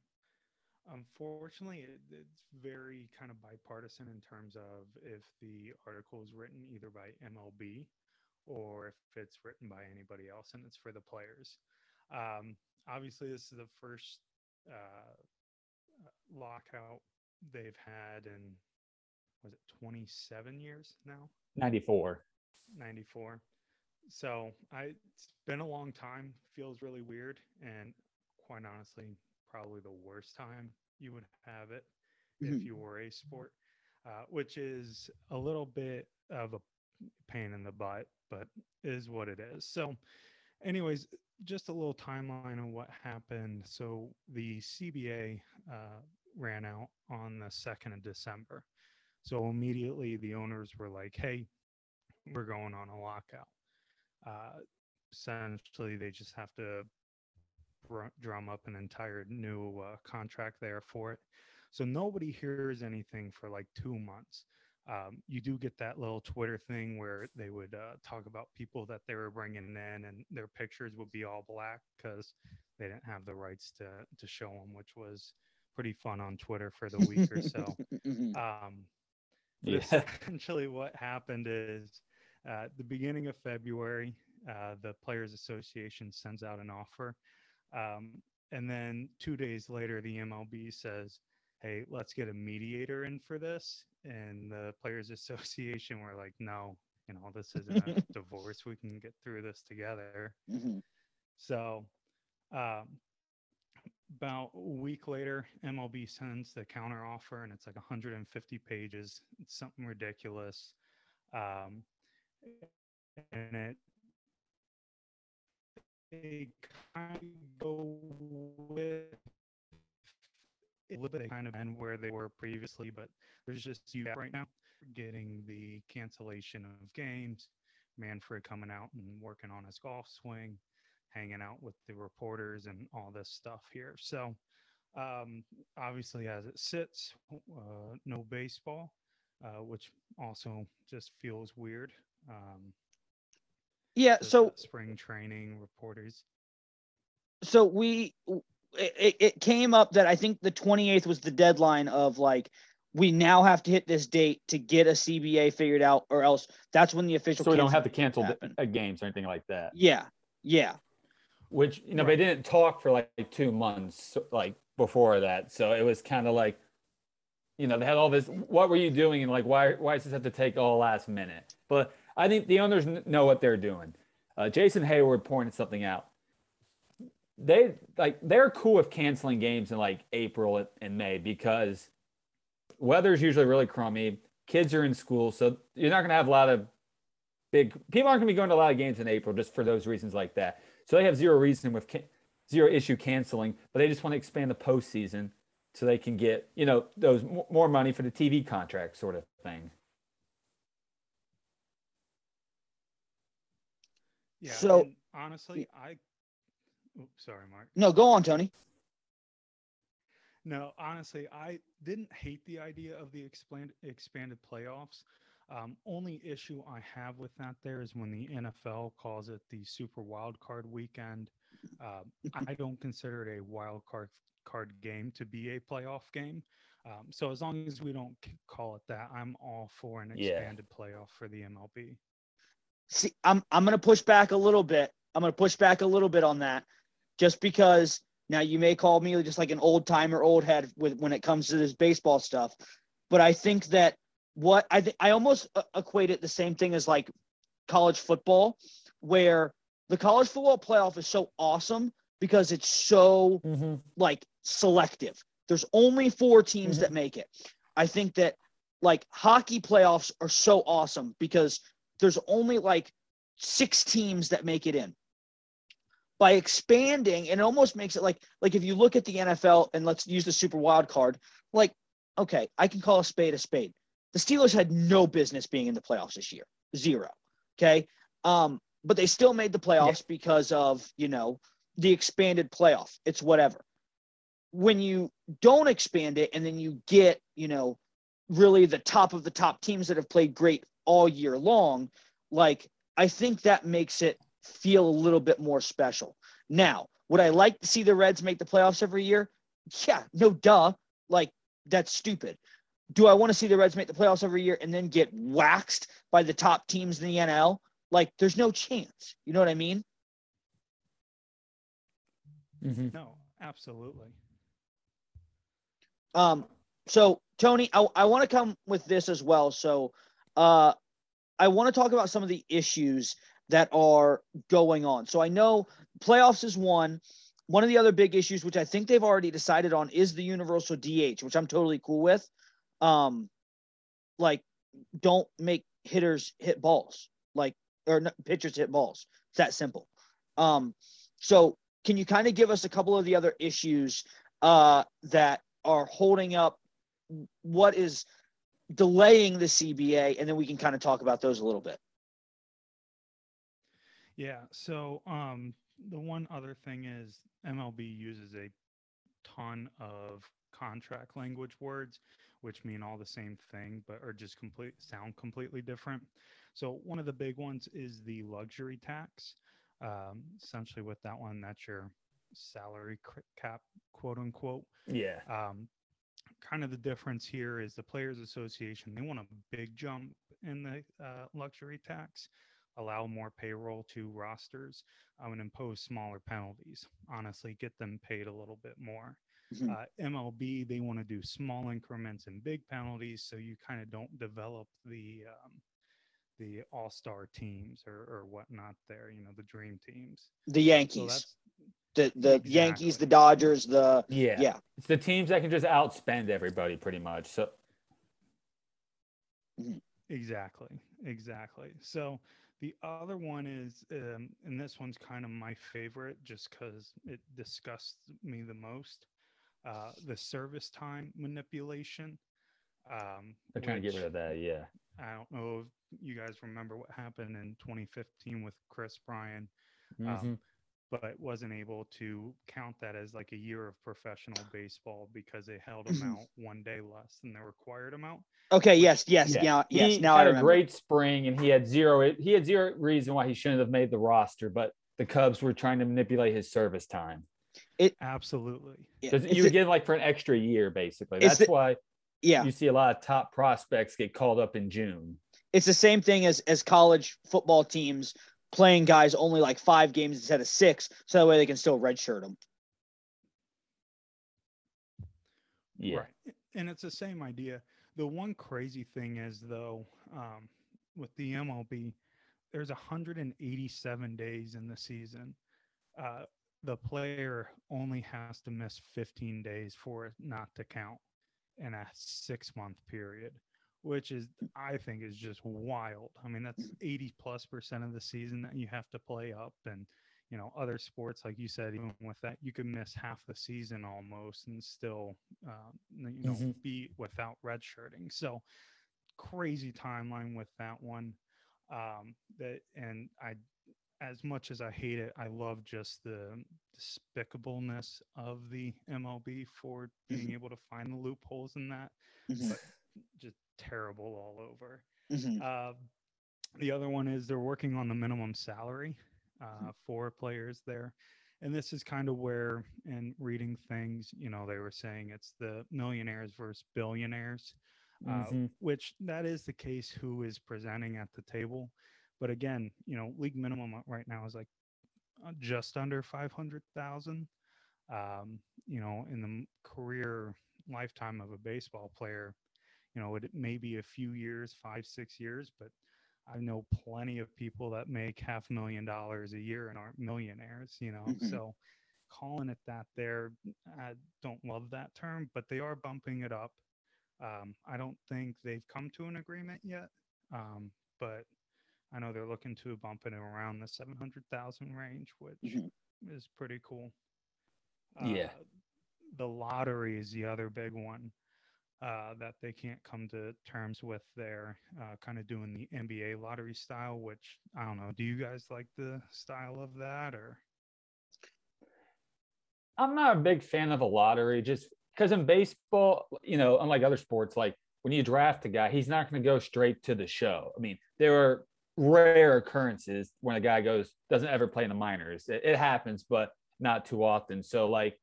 unfortunately, it, it's very kind of bipartisan in terms of if the article is written either by MLB or if it's written by anybody else, and it's for the players. Um, obviously, this is the first uh, lockout they've had in was it 27 years now 94. 94 so i it's been a long time feels really weird and quite honestly probably the worst time you would have it if Mhm. you were a sport uh, which is a little bit of a pain in the butt but is what it is. So anyways just a little timeline on what happened. So the cba uh, ran out on the 2nd of december. So immediately the owners were like hey we're going on a lockout. Uh, essentially they just have to drum up an entire new uh, contract there for it. So nobody hears anything for like two months. Um, you do get that little Twitter thing where they would uh, talk about people that they were bringing in, and their pictures would be all black because they didn't have the rights to to show them, which was pretty fun on Twitter for the week or so. Um, Yeah. essentially, what happened is uh, at the beginning of February, uh, the Players Association sends out an offer. Um, and then two days later, the MLB says, hey, let's get a mediator in for this. And the Players Association were like, no, you know, this isn't a divorce. We can get through this together. Mhm. So, um, about a week later, MLB sends the counter offer, and it's like 150 pages. It's something ridiculous, um, and it they kind of go with a little bit kind of end where they were previously, but there's just you right now getting the cancellation of games. Manfred coming out and working on his golf swing hanging out with the reporters and all this stuff here. So, um, obviously, as it sits, uh, no baseball, uh, which also just feels weird. Um, Yeah. So spring training reporters. so we it, it came up that I think the 28th was the deadline of like we now have to hit this date to get a CBA figured out, or else that's when the official. so we don't have to cancel cancel the, uh, games or anything like that. Yeah, yeah, Which you know they didn't talk for like two months like before that, so it was kind of like, you know, they had all this. What were you doing? And like, why why does this have to take all last minute? But I think the owners know what they're doing. Uh, Jason Heyward pointed something out. They like they're cool with canceling games in like April and May because weather's usually really crummy. Kids are in school, so you're not going to have a lot of big people aren't going to be going to a lot of games in April just for those reasons like that. So they have zero reason with ca- zero issue canceling, but they just want to expand the postseason so they can get you know those more money for the TV contract sort of thing. Yeah. So- honestly, I. Oops, sorry, Mark. no, go on, Tony. No, honestly, I didn't hate the idea of the expand, expanded playoffs. Um, only issue I have with that there is when the NFL calls it the Super Wild Card Weekend. Uh, I don't consider it a wild card card game to be a playoff game. Um, so as long as we don't call it that, I'm all for an Yeah. expanded playoff for the MLB. See, I'm I'm gonna push back a little bit. I'm gonna push back a little bit on that, just because now you may call me just like an old timer, old head with when it comes to this baseball stuff, but I think that what I think I almost uh, equate it the same thing as like college football, where the college football playoff is so awesome because it's so like selective. There's only four teams that make it. I think that like hockey playoffs are so awesome because there's only like six teams that make it in. By expanding, and it almost makes it like like if you look at the NFL and let's use the super wild card, like, okay, I can call a spade a spade. The Steelers had no business being in the playoffs this year. Zero. Okay. Um, but they still made the playoffs because of, you know, the expanded playoff. It's whatever. When you don't expand it and then you get, you know, really the top of the top teams that have played great all year long, like I think that makes it feel a little bit more special. Now, would I like to see the Reds make the playoffs every year? Yeah, no duh. Like that's stupid. Do I want to see the Reds make the playoffs every year and then get waxed by the top teams in the NL? Like there's no chance. You know what I mean? Mhm. No, absolutely. Um, so Tony, I, I want to come with this as well. So, uh, I want to talk about some of the issues that are going on. So I know playoffs is one. One of the other big issues, which I think they've already decided on, is the universal DH, which I'm totally cool with. Um, like, don't make hitters hit balls, like, or pitchers hit balls. It's that simple. Um, so can you kind of give us a couple of the other issues uh, that are holding up what is delaying the CBA, and then we can kind of talk about those a little bit. Yeah. So um, the one other thing is MLB uses a ton of contract language words, which mean all the same thing, but are just complete sound completely different. So one of the big ones is the luxury tax. Um, essentially, with that one, that's your salary cap, quote unquote. Yeah. Um, kind of the difference here is the Players Association, they want a big jump in the uh, luxury tax, allow more payroll to rosters, um, and impose smaller penalties. Honestly, get them paid a little bit more. Mhm. Uh, MLB, they want to do small increments and big penalties, so you kind of don't develop the um, the all star teams or, or whatnot there, you know, the dream teams. The So Yankees, that's the the Yankees, the Dodgers, the Yeah. yeah. It's the teams that can just outspend everybody pretty much. So Exactly, exactly. So the other one is, um, and this one's kind of my favorite just because it disgusts me the most. Uh, the service time manipulation. Um, they're trying to get rid of that. Yeah. I don't know if you guys remember what happened in 2015 with Kris Bryant, Mhm. But wasn't able to count that as like a year of professional baseball because they held him Mhm. out one day less than the required amount. Okay, yes, yes, Yeah. yeah, yes. he now I had a great spring, and he had zero. He had zero reason why he shouldn't have made the roster, but the Cubs were trying to manipulate his service time. It Absolutely. Yeah, Because it's you would get like for an extra year, basically. That's the- why yeah, you see a lot of top prospects get called up in June. it's the same thing as as college football teams playing guys only like five games instead of six, so that way they can still redshirt them. Yeah. Right. And it's the same idea. The one crazy thing is though, um, with the MLB, there's 187 days in the season. Uh, the player only has to miss 15 days for it not to count in a six month period, which is, I think, is just wild. I mean, that's 80 plus percent of the season that you have to play up. And, you know, other sports, like you said, even with that, you could miss half the season almost and still, uh, you know, Mhm. be without redshirting. So crazy timeline with that one. Um, that and I, as much as I hate it, I love just the despicableness of the MLB for being able to find the loopholes in that. Mhm, But just terrible all over. mhm. Uh, the other one is they're working on the minimum salary uh, for players there. And this is kind of where, in reading things, you know, they were saying it's the millionaires versus billionaires, uh, Mhm. which that is the case who is presenting at the table. But again, you know, league minimum right now is like uh, just under 500,000. Um, you know, in the career lifetime of a baseball player, you know, it may be a few years, five, six years, but I know plenty of people that make half a million dollars a year and aren't millionaires, you know. Mhm. So calling it that there, I don't love that term, but they are bumping it up. Um, I don't think they've come to an agreement yet, um, but I know they're looking to bump it around the 700,000 range, which Mhm. is pretty cool. Yeah. Uh, the lottery is the other big one uh, that they can't come to terms with their uh, kind of doing the NBA lottery style, which I don't know. Do you guys like the style of that or? I'm not a big fan of a lottery just because in baseball, you know, unlike other sports, like when you draft a guy, he's not going to go straight to the show. I mean, there are rare occurrences when a guy goes doesn't ever play in the minors. It, it happens, but not too often. So like,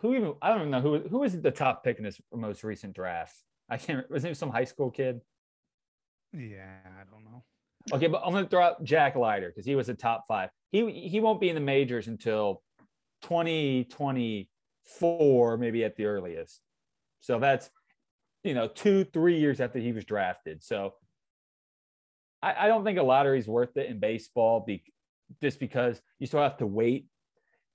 who even I don't even know who who is the top pick in this most recent draft. I can't. Was it some high school kid? Yeah, I don't know. Okay, but I'm gonna throw out Jack Leiter because he was a top five. He he won't be in the majors until 2024, maybe at the earliest. So that's you know two three years after he was drafted. So I, I don't think a lottery is worth it in baseball, be, just because you still have to wait.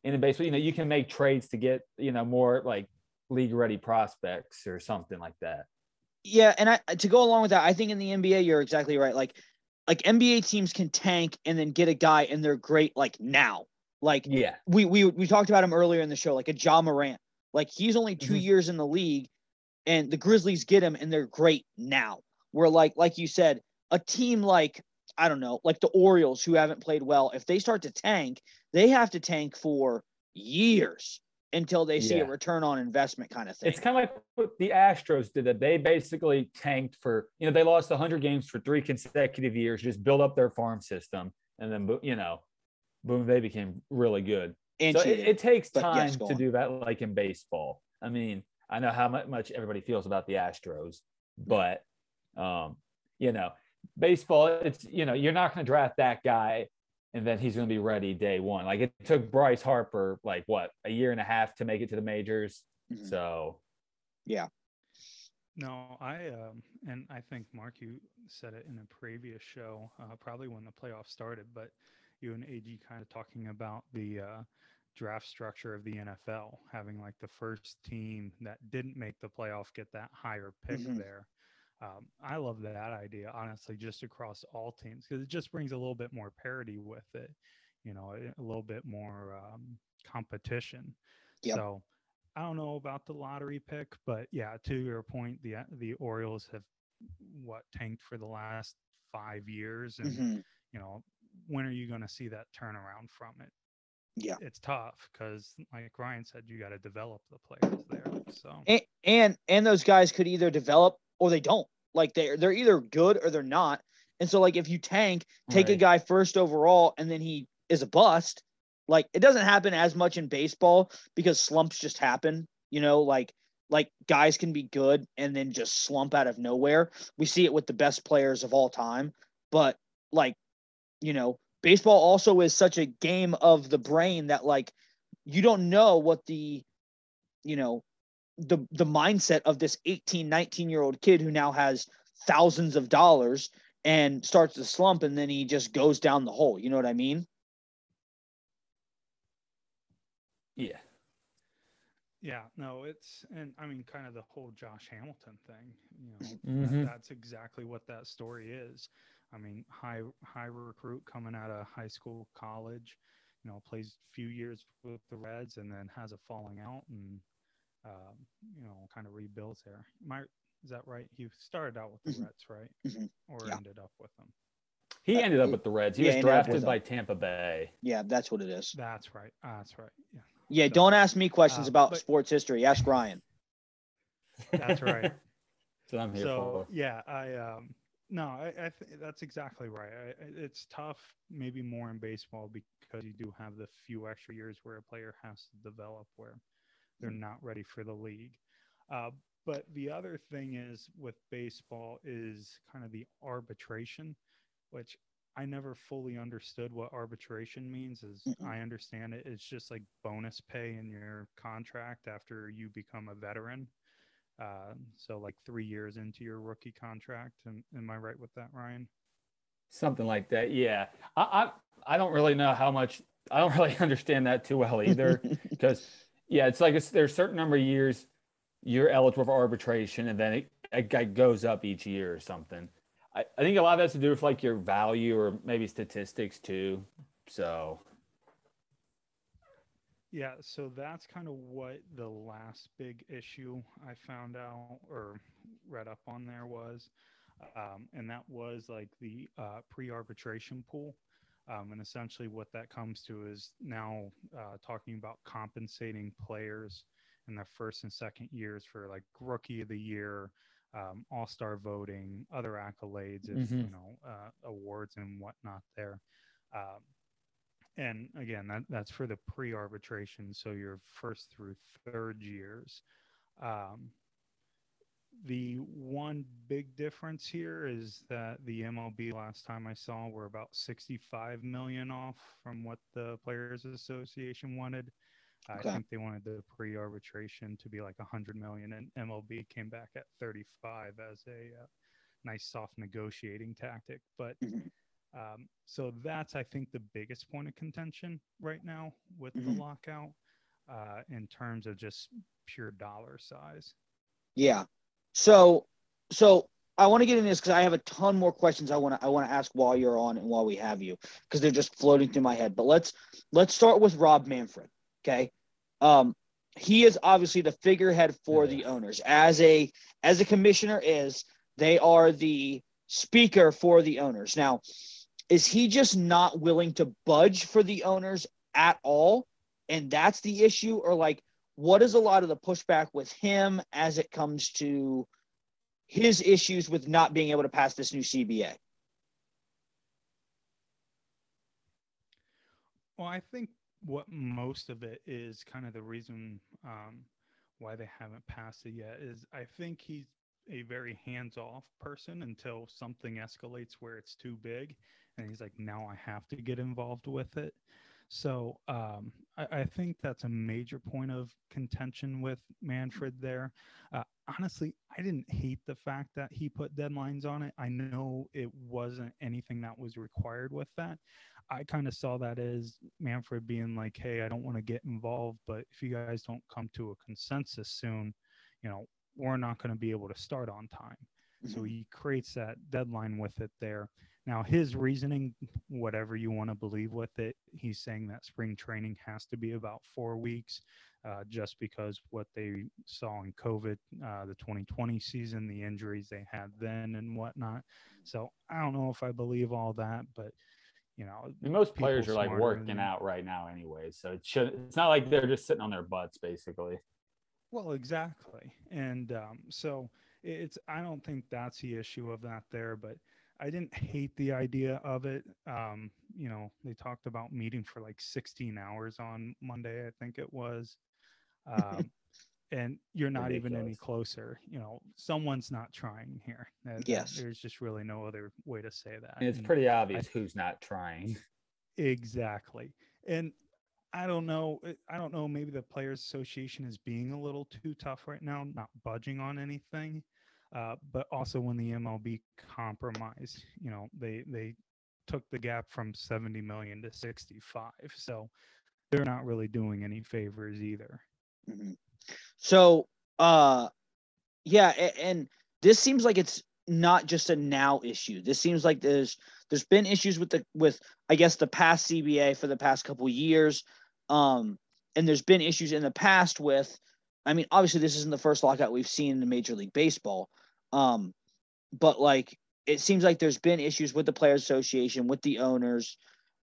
In baseball, you know, you can make trades to get you know more like league ready prospects or something like that. Yeah, and I to go along with that, I think in the NBA you're exactly right. Like like NBA teams can tank and then get a guy and they're great like now. Like Yeah, we we we talked about him earlier in the show, like a Ja Morant. Like he's only 2 Mhm. years in the league, and the Grizzlies get him and they're great now. Where like like you said, a team like I don't know, like the Orioles who haven't played well, if they start to tank, they have to tank for years until they see Yeah. a return on investment kind of thing. It's kind of like what the Astros did. That they basically tanked for you know they lost 100 games for three consecutive years, just build up their farm system, and then you know, boom, they became really good. and so it, it takes time yes, to do that, like in baseball. I mean, I know how much everybody feels about the Astros, but um, you know, baseball, it's you know, you're not going to draft that guy and then he's going to be ready day one. Like it took Bryce Harper like what a year and a half to make it to the majors. Mhm. So yeah. No, I um, and I think Mark, you said it in a previous show, uh, probably when the playoffs started, but you and AG kind of talking about the uh, draft structure of the NFL, having like the first team that didn't make the playoff get that higher pick Mhm. there. Um, I love that idea, honestly, just across all teams because it just brings a little bit more parity with it, you know, a a little bit more um, competition. Yep. So I don't know about the lottery pick, but yeah, to your point, the the Orioles have what tanked for the last five years, and Mhm. you know when are you going to see that turnaround from it? Yeah. it's tough because, like Ryan said, you got to develop the players there. So and, and and those guys could either develop or they don't. Like they're they're either good or they're not. And so like if you tank, take a guy first overall and then he is a bust, like it doesn't happen as much in baseball because slumps just happen, you know, like like guys can be good and then just slump out of nowhere. We see it with the best players of all time, but like you know, baseball also is such a game of the brain that like you don't know what the you know the the mindset of this 18 19 year old kid who now has thousands of dollars and starts to slump and then he just goes down the hole you know what i mean yeah, yeah, no, it's and I mean kind of the whole Josh Hamilton thing. You know, that- Mhm. that's exactly what that story is. I mean, high high recruit coming out of high school, college, you know, plays a few years with the Reds and then has a falling out and um, you know, kind of rebuilds there. My is that right? He started out with the Mhm. Reds, right? Mhm. Or Yeah. ended up with them. he Uh, ended up with the Reds. He yeah, was he ended up with drafted by. Tampa Bay. yeah that's what it is That's right. Ah, that's right. Yeah. yeah So, don't ask me questions um, about but- sports history ask ryan That's right. That's what I'm here so for. yeah i um no i, I th- that's exactly right I, I- it's tough maybe more in baseball because you do have the few extra years where a player has to develop where they're not ready for the league uh, but the other thing is with baseball is kind of the arbitration which i never fully understood what arbitration means as Mm-mm. i understand it it's just like bonus pay in your contract after you become a veteran uh, so like three years into your rookie contract. Am, am I right with that, Ryan? Something like that. Yeah. I, I I don't really know how much I don't really understand that too well either. Because yeah, it's like there's a certain number of years you're eligible for arbitration and then it, it goes up each year or something. I, I think a lot of that has to do with like your value or maybe statistics too. So Yeah, so that's kind of what the last big issue I found out or read up on there was. Um, and that was like the uh, pre arbitration pool. Um, and essentially, what that comes to is now uh, talking about compensating players in their first and second years for like rookie of the year, um, all star voting, other accolades, if you Mhm. know, uh, awards and whatnot there. Um, and again, that, that's for the pre arbitration. So your first through third years. Um, the one big difference here is that the MLB last time I saw were about 65 million off from what the Players Association wanted. Okay. I think they wanted the pre-arbitration to be like 100 million, and MLB came back at 35 as a uh, nice soft negotiating tactic. But Mhm. um, so that's I think the biggest point of contention right now with Mhm. the lockout uh, in terms of just pure dollar size. Yeah. So so I want to get in this because I have a ton more questions I want to I want to ask while you're on and while we have you because they're just floating through my head. But let's let's start with Rob Manfred. Okay. Um, he is obviously the figurehead for the owners. As a as a commissioner is, they are the speaker for the owners. Now, Is he just not willing to budge for the owners at all? And that's the issue? Or like, what is a lot of the pushback with him as it comes to his issues with not being able to pass this new CBA? Well, I think what most of it is kind of the reason um, why they haven't passed it yet is I think he's a very hands off person until something escalates where it's too big. And he's like, now I have to get involved with it. So um, I, I, think that's a major point of contention with Manfred there. Uh, honestly, I didn't hate the fact that he put deadlines on it. I know it wasn't anything that was required with that. I kind of saw that as Manfred being like, hey, I don't want to get involved, but if you guys don't come to a consensus soon, you know, we're not going to be able to start on time. Mm-hmm. So he creates that deadline with it there. Now, his reasoning, whatever you want to believe with it, he's saying that spring training has to be about four weeks, uh, just because what they saw in COVID, uh, the 2020 season, the injuries they had then and whatnot. So I don't know if I believe all that, but you know, most players are like working than... out right now anyway, so it should. It's not like they're just sitting on their butts, basically. Well, exactly, and um, so it's. I don't think that's the issue of that there, but I didn't hate the idea of it. Um, you know, they talked about meeting for like 16 hours on Monday, I think it was. Um, and you're not Ridiculous. even any closer. You know, someone's not trying here. Yes. There's just really no other way to say that. And it's and pretty obvious I, who's not trying. Exactly. And I don't know. Eh, I don't know. Maybe the Players Association is being a little too tough right now, not budging on anything. Uh, but also when the MLB compromised, you know, they they took the gap from 70 million to 65. So they're not really doing any favors either. Mm-hmm. So, uh, yeah, and this seems like it's not just a now issue. This seems like there's there's been issues with the with I guess the past CBA for the past couple years, um, and there's been issues in the past with. I mean, obviously, this isn't the first lockout we've seen in Major League Baseball, um, but like it seems like there's been issues with the Players Association, with the owners,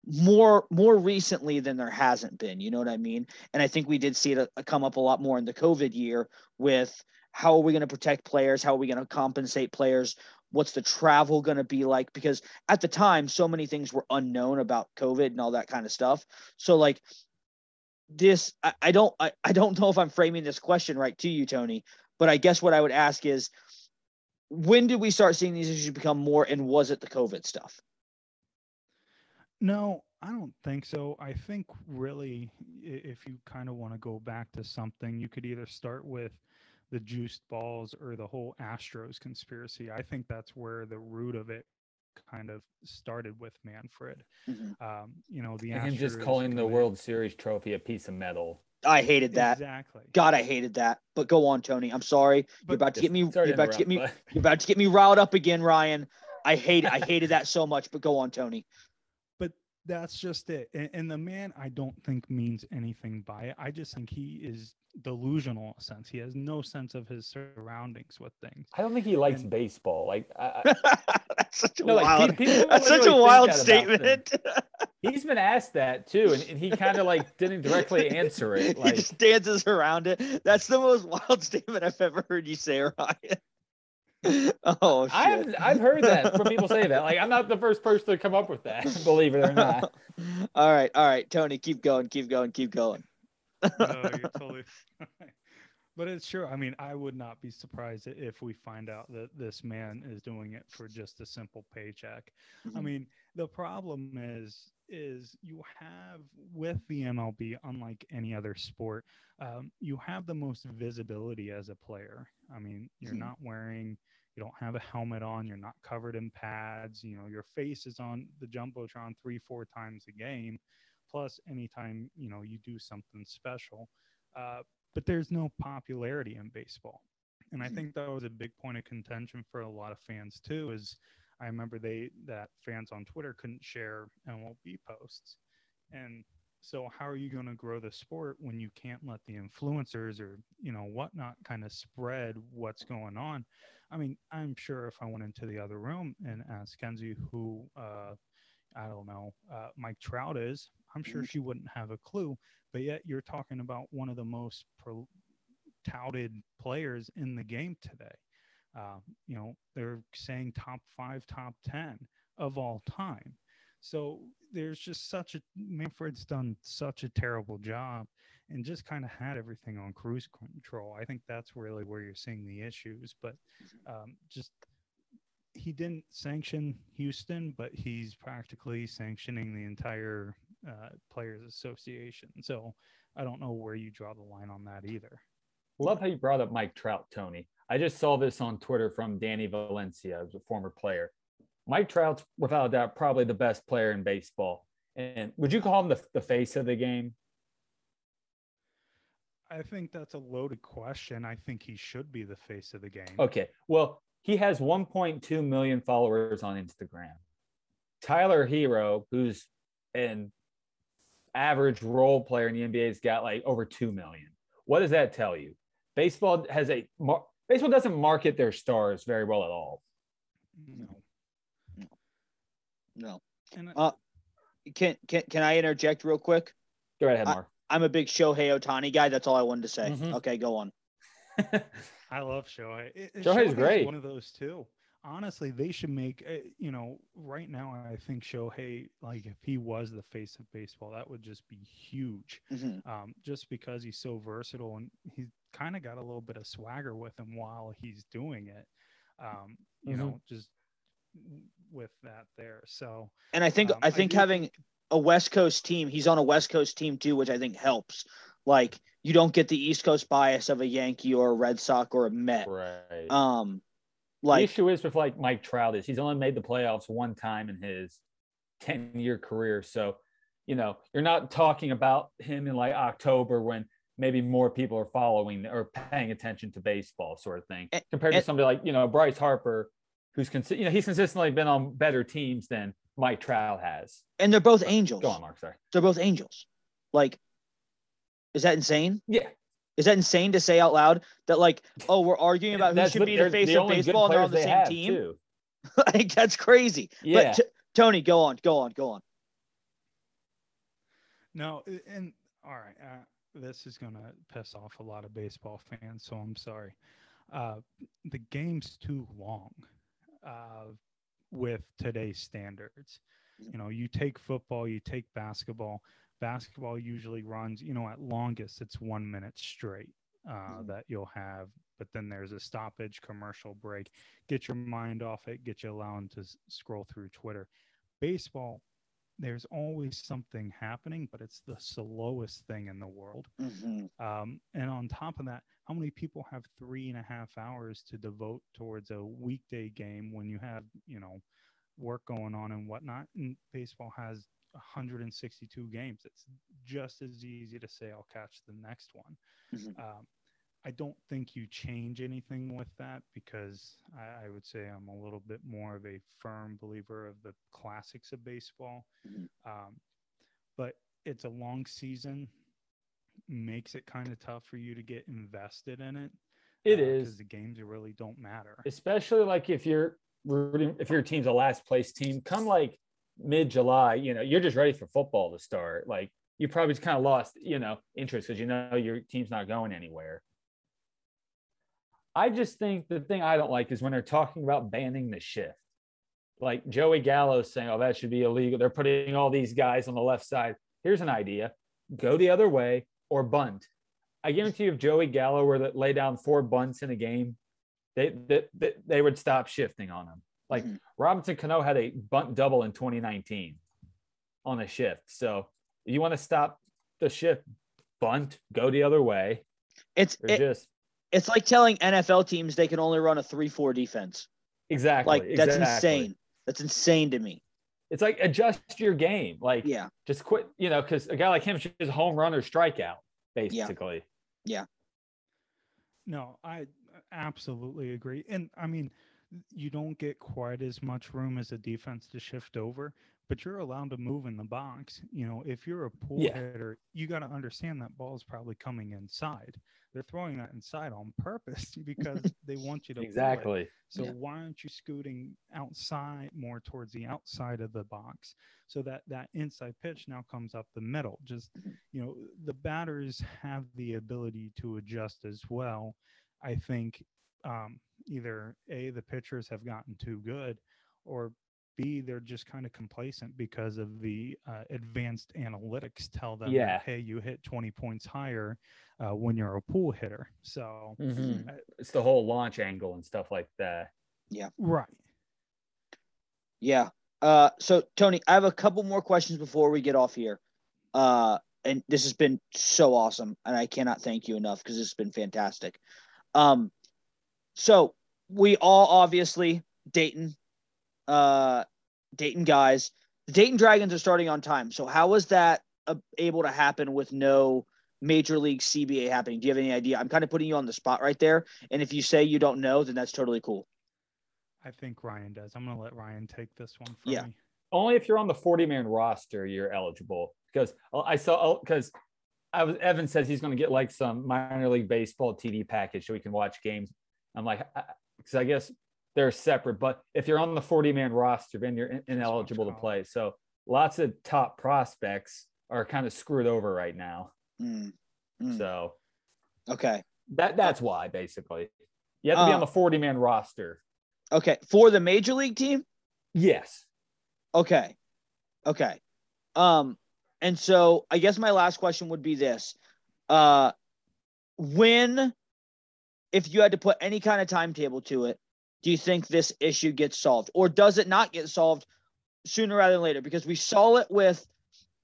more more recently than there hasn't been you know what i mean? And i think we did see it uh, come up a lot more in the covid year with how are we going to protect players? How are we going to compensate players? What's the travel going to be like? Because at the time so many things were unknown about covid and all that kind of stuff. So like this i, I don't I, I don't know if i'm framing this question right to you tony but i guess what i would ask is when did we start seeing these issues become more and was it the covid stuff no, I don't think so. I think really, if you kind of want to go back to something, you could either start with the juiced balls or the whole Astros conspiracy. I think that's where the root of it kind of started with Manfred. Mm-hmm. Um, you know, the and him just calling the World Series trophy a piece of metal. I hated that. Exactly. God, I hated that. But go on, Tony. I'm sorry. But you're about to get me. You're about to get me. But... You're about to get me riled up again, Ryan. I hate. I hated that so much. But go on, Tony that's just it. And, and, the man, I don't think means anything by it. I just think he is delusional in a sense. He has no sense of his surroundings with things. I don't think he likes and, baseball. Like I, that's such a no, wild. Like, people, that's such a wild statement. He's been asked that too, and, and he kind of like didn't directly answer it. Like he just dances around it. That's the most wild statement I've ever heard you say, Ryan. oh, shit. I've I've heard that from people say that. Like I'm not the first person to come up with that, believe it or not. all right, all right, Tony, keep going, keep going, keep going. no, you're totally. But it's true. I mean, I would not be surprised if we find out that this man is doing it for just a simple paycheck. Mm-hmm. I mean, the problem is is you have with the MLB, unlike any other sport, um, you have the most visibility as a player. I mean, you're mm-hmm. not wearing you don't have a helmet on, you're not covered in pads, you know, your face is on the Jumbotron three, four times a game, plus anytime, you know, you do something special. Uh, but there's no popularity in baseball. And I mm-hmm. think that was a big point of contention for a lot of fans too, is I remember they that fans on Twitter couldn't share MLB posts. And so how are you going to grow the sport when you can't let the influencers or you know whatnot kind of spread what's going on? I mean, I'm sure if I went into the other room and asked Kenzie who uh, I don't know, uh, Mike Trout is, I'm sure Mhm. she wouldn't have a clue. But yet you're talking about one of the most pro- touted players in the game today. Uh, you know, they're saying top five, top 10 of all time. So there's just such a Manfred's done such a terrible job and just kind of had everything on cruise control. I think that's really where you're seeing the issues. But um, just he didn't sanction Houston, but he's practically sanctioning the entire uh, Players Association. So I don't know where you draw the line on that either. Love how you brought up Mike Trout, Tony. I just saw this on Twitter from Danny Valencia, who's a former player. Mike Trout's without a doubt probably the best player in baseball. And would you call him the, the face of the game? I think that's a loaded question. I think he should be the face of the game. Okay. Well, he has 1.2 million followers on Instagram. Tyler Herro, who's an average role player in the NBA, has got like over 2 million. What does that tell you? Baseball has a mar- baseball doesn't market their stars very well at all. No. No. And Uh, Can can can I interject real quick? Go right ahead, I- Mark. I'm a big Shohei Ohtani guy. That's all I wanted to say. Mhm. Okay, go on. I love Shohei. It- it- Shohei's Shohei's great. One of those too. Honestly, they should make. uh, You know, right now, I think Shohei, like if he was the face of baseball, that would just be huge. Mhm. Um, just because he's so versatile and he's kind of got a little bit of swagger with him while he's doing it. Um, you Mhm. know, just with that there. So And I think um, I think do having a West Coast team, he's on a West Coast team too, which I think helps. Like you don't get the East Coast bias of a Yankee or a Red Sox or a Met. right. Um, the issue is with like Mike Trout is he's only made the playoffs one time in his 10 year career. So, you know, you're not talking about him in like October when maybe more people are following or paying attention to baseball sort of thing And- compared to somebody like, you know, Bryce Harper, who's, consi- you know, he's consistently been on better teams than Mike Trout has. and they're both angels. Go on, Mark. Sorry. They're both angels. Like, is that insane? Yeah. Is that insane to say out loud that like, oh, we're arguing about who should be the they're face of baseball and they're on the they same have, team? too. I think that's crazy. Yeah. But t- Tony, go on, go on, go on. No, and all right, uh, this is gonna piss off a lot of baseball fans, so I'm sorry. Uh, the game's too long uh, with today's standards. You know, you take football, you take basketball. Basketball usually runs, you know, at longest it's one minute straight uh, Mhm. that you'll have, but then there's a stoppage, commercial break. Get your mind off it. Get you allowing to s- scroll through Twitter. Baseball, there's always something happening, but it's the slowest thing in the world. Mhm. Um, and on top of that, how many people have three and a half hours to devote towards a weekday game when you have, you know, work going on and whatnot? And baseball has 162 games. It's just as easy to say, I'll catch the next one. Mhm. Um, I don't think you change anything with that because I, I would say I'm a little bit more of a firm believer of the classics of baseball. Mhm. Um, but it's a long season, makes it kind of tough for you to get invested in it. It because is. the games really don't matter. especially like if you're rooting if your team's a last place team come like mid july you know you're just ready for football to start. Like you probably just kind of lost you know interest because you know your team's not going anywhere. I just think the thing i don't like is when they're talking about banning the shift. Like joey gallo saying oh that should be illegal. They're putting all these guys on the left side. Here's an idea. Go the other way or bunt. I guarantee you if joey gallo were to lay down four bunts in a game they they, they, would stop shifting on them. Like Mhm. Robinson Cano had a bunt double in 2019 on a shift. So you want to stop the shift, bunt, go the other way. It's it, just it's like telling NFL teams they can only run a three-four defense. exactly Like that's exactly. insane. That's insane to me. It's like adjust your game. Like Yeah. just quit, you know, because a guy like him is just home run or strikeout, basically. Yeah. No, I absolutely agree. And I mean, you don't get quite as much room as a defense to shift over, but you're allowed to move in the box. You know, if you're a pool Yeah. hitter, you got to understand that ball is probably coming inside. They're throwing that inside on purpose because they want you to pull. Exactly. So Yeah. why aren't you scooting outside more towards the outside of the box so that that inside pitch now comes up the middle? Just mm-hmm. you know, the batters have the ability to adjust as well. I think um, either a the pitchers have gotten too good, or b they're just kind of complacent because of the uh, advanced analytics tell them, that, Yeah. hey, you hit 20 points higher uh, when you're a pull hitter. So Mhm. Uh, It's the whole launch angle and stuff like that. Yeah. Right. Yeah. Uh, so Tony, I have a couple more questions before we get off here. Uh, and this has been so awesome, and I cannot thank you enough because this has been fantastic. Um, so we all obviously Dayton, uh, Dayton guys. The Dayton Dragons are starting on time. So how was that uh, able to happen with no Major League CBA happening? Do you have any idea? I'm kind of putting you on the spot right there, and if you say you don't know, then that's totally cool. I think Ryan does. I'm going to let Ryan take this one from Yeah. me. Only if you're on the 40 man roster, you're eligible. Because I saw, because I was, Evan says he's going to get like some minor league baseball TV package so we can watch games. I'm like, because I guess they're separate. But if you're on the 40 man roster, then you're in- ineligible to play. So lots of top prospects are kind of screwed over right now. Mm, Mm. So okay. that that's why basically you have to be Uh, on the 40 man roster. Okay. For the Major League team? Yes. Okay. Okay. Um, and so I guess my last question would be this. Uh when if you had to put any kind of timetable to it, do you think this issue gets solved? Or does it not get solved sooner rather than later? Because we saw it with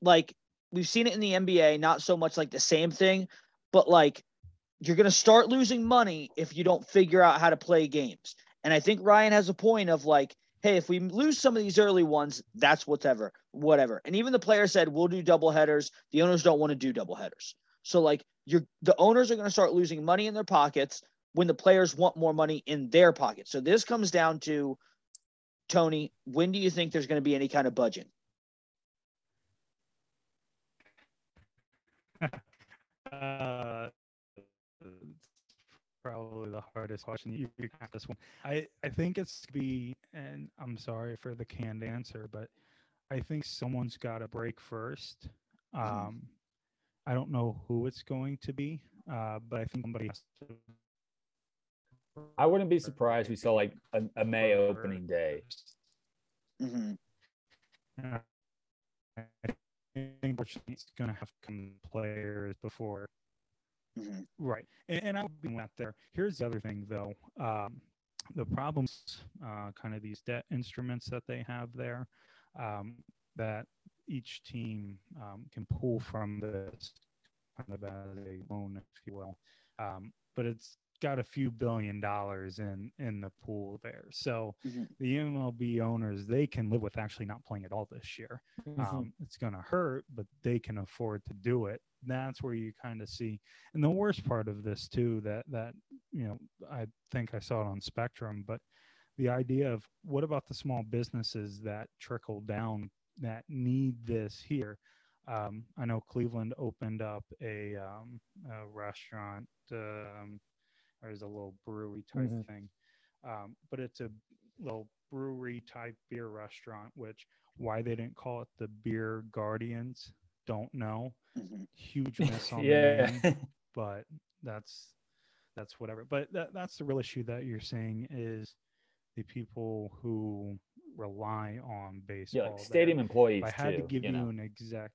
like we've seen it in the NBA, not so much like the same thing, but like you're gonna start losing money if you don't figure out how to play games. And I think Ryan has a point of like, hey, if we lose some of these early ones, that's whatever, whatever. And even the player said, we'll do double headers. The owners don't want to do double headers. So like you're the owners are going to start losing money in their pockets when the players want more money in their pocket. So this comes down to Tony, when do you think there's going to be any kind of budget? Uh, probably the hardest question you you got this one. I I think it's to be, and I'm sorry for the canned answer, but I think someone's got to break first. Mhm. Um, I don't know who it's going to be, uh, but I think somebody has to. I wouldn't be surprised we saw like a, a May opening day. Mm-hmm. Uh, I think unfortunately it's going to have to come players before Mm-hmm. Right. And, and I'll be that there. Here's the other thing, though. Um, the problems, uh, kind of these debt instruments that they have there, um, that each team um, can pull from this kind of as a loan, if you will. Um, but it's got a few billion dollars in in the pool there. So Mhm. the MLB owners they can live with actually not playing at all this year. Um, it's going to hurt, but they can afford to do it. That's where you kind of see. And the worst part of this too, that that you know, I think I saw it on Spectrum, but the idea of what about the small businesses that trickle down that need this here? Um, I know Cleveland opened up a, um, a restaurant. Um, there's a little brewery type Mhm. thing, um, but it's a little brewery type beer restaurant. Which why they didn't call it the Beer Guardians, don't know. Mm-hmm. Huge miss on the yeah. name but that's that's whatever. But that that's the real issue that you're saying is the people who rely on baseball. yeah, like there. stadium employees If I had too. to give you you, an exact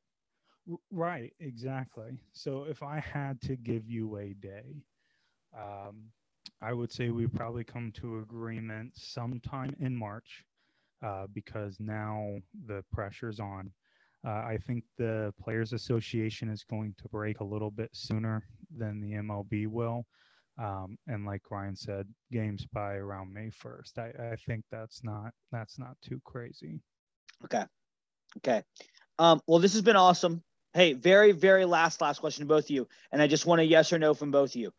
right, exactly. So if I had to give you a day, um, I would say we probably come to agreement sometime in March, uh, because now the pressure's on. Uh, I think the Players Association is going to break a little bit sooner than the MLB will. Um, and like Ryan said, games by around May 1st. I, I think that's not that's not too crazy. Okay. Okay. Um, well, this has been awesome. Hey, very, very last, last question to both of you. And I just want a yes or no from both of you.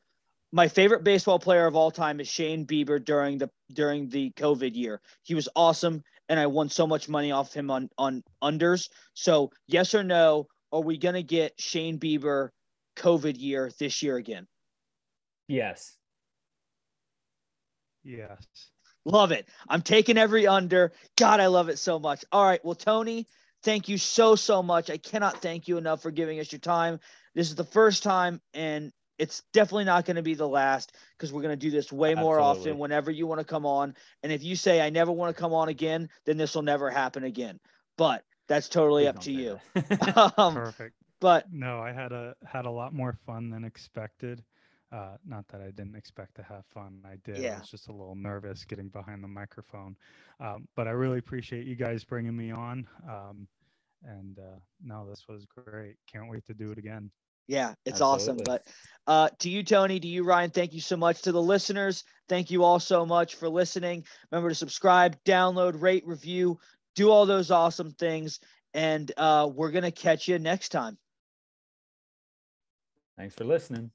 My favorite baseball player of all time is Shane Bieber during the during the COVID year. He was awesome, and I won so much money off him on on unders. So yes or no, are we gonna get Shane Bieber COVID year this year again? Yes. Yes. Love it. I'm taking every under. God, I love it so much. All right. Well, Tony, thank you so, so much. I cannot thank you enough for giving us your time. This is the first time, and it's definitely not going to be the last because we're going to do this way more Absolutely. often whenever you want to come on. And if you say, I never want to come on again, then this will never happen again. But that's totally Please up to you. um, Perfect. but No, I had a had a lot more fun than expected. Uh, not that I didn't expect to have fun. I did. Yeah. I was just a little nervous getting behind the microphone. Um, but I really appreciate you guys bringing me on. Um, and uh, no, this was great. Can't wait to do it again. Yeah, it's awesome. But uh, to you, Tony, to you, Ryan, thank you so much. To the listeners, thank you all so much for listening. Remember to subscribe, download, rate, review, do all those awesome things. And uh, we're going to catch you next time. Thanks for listening.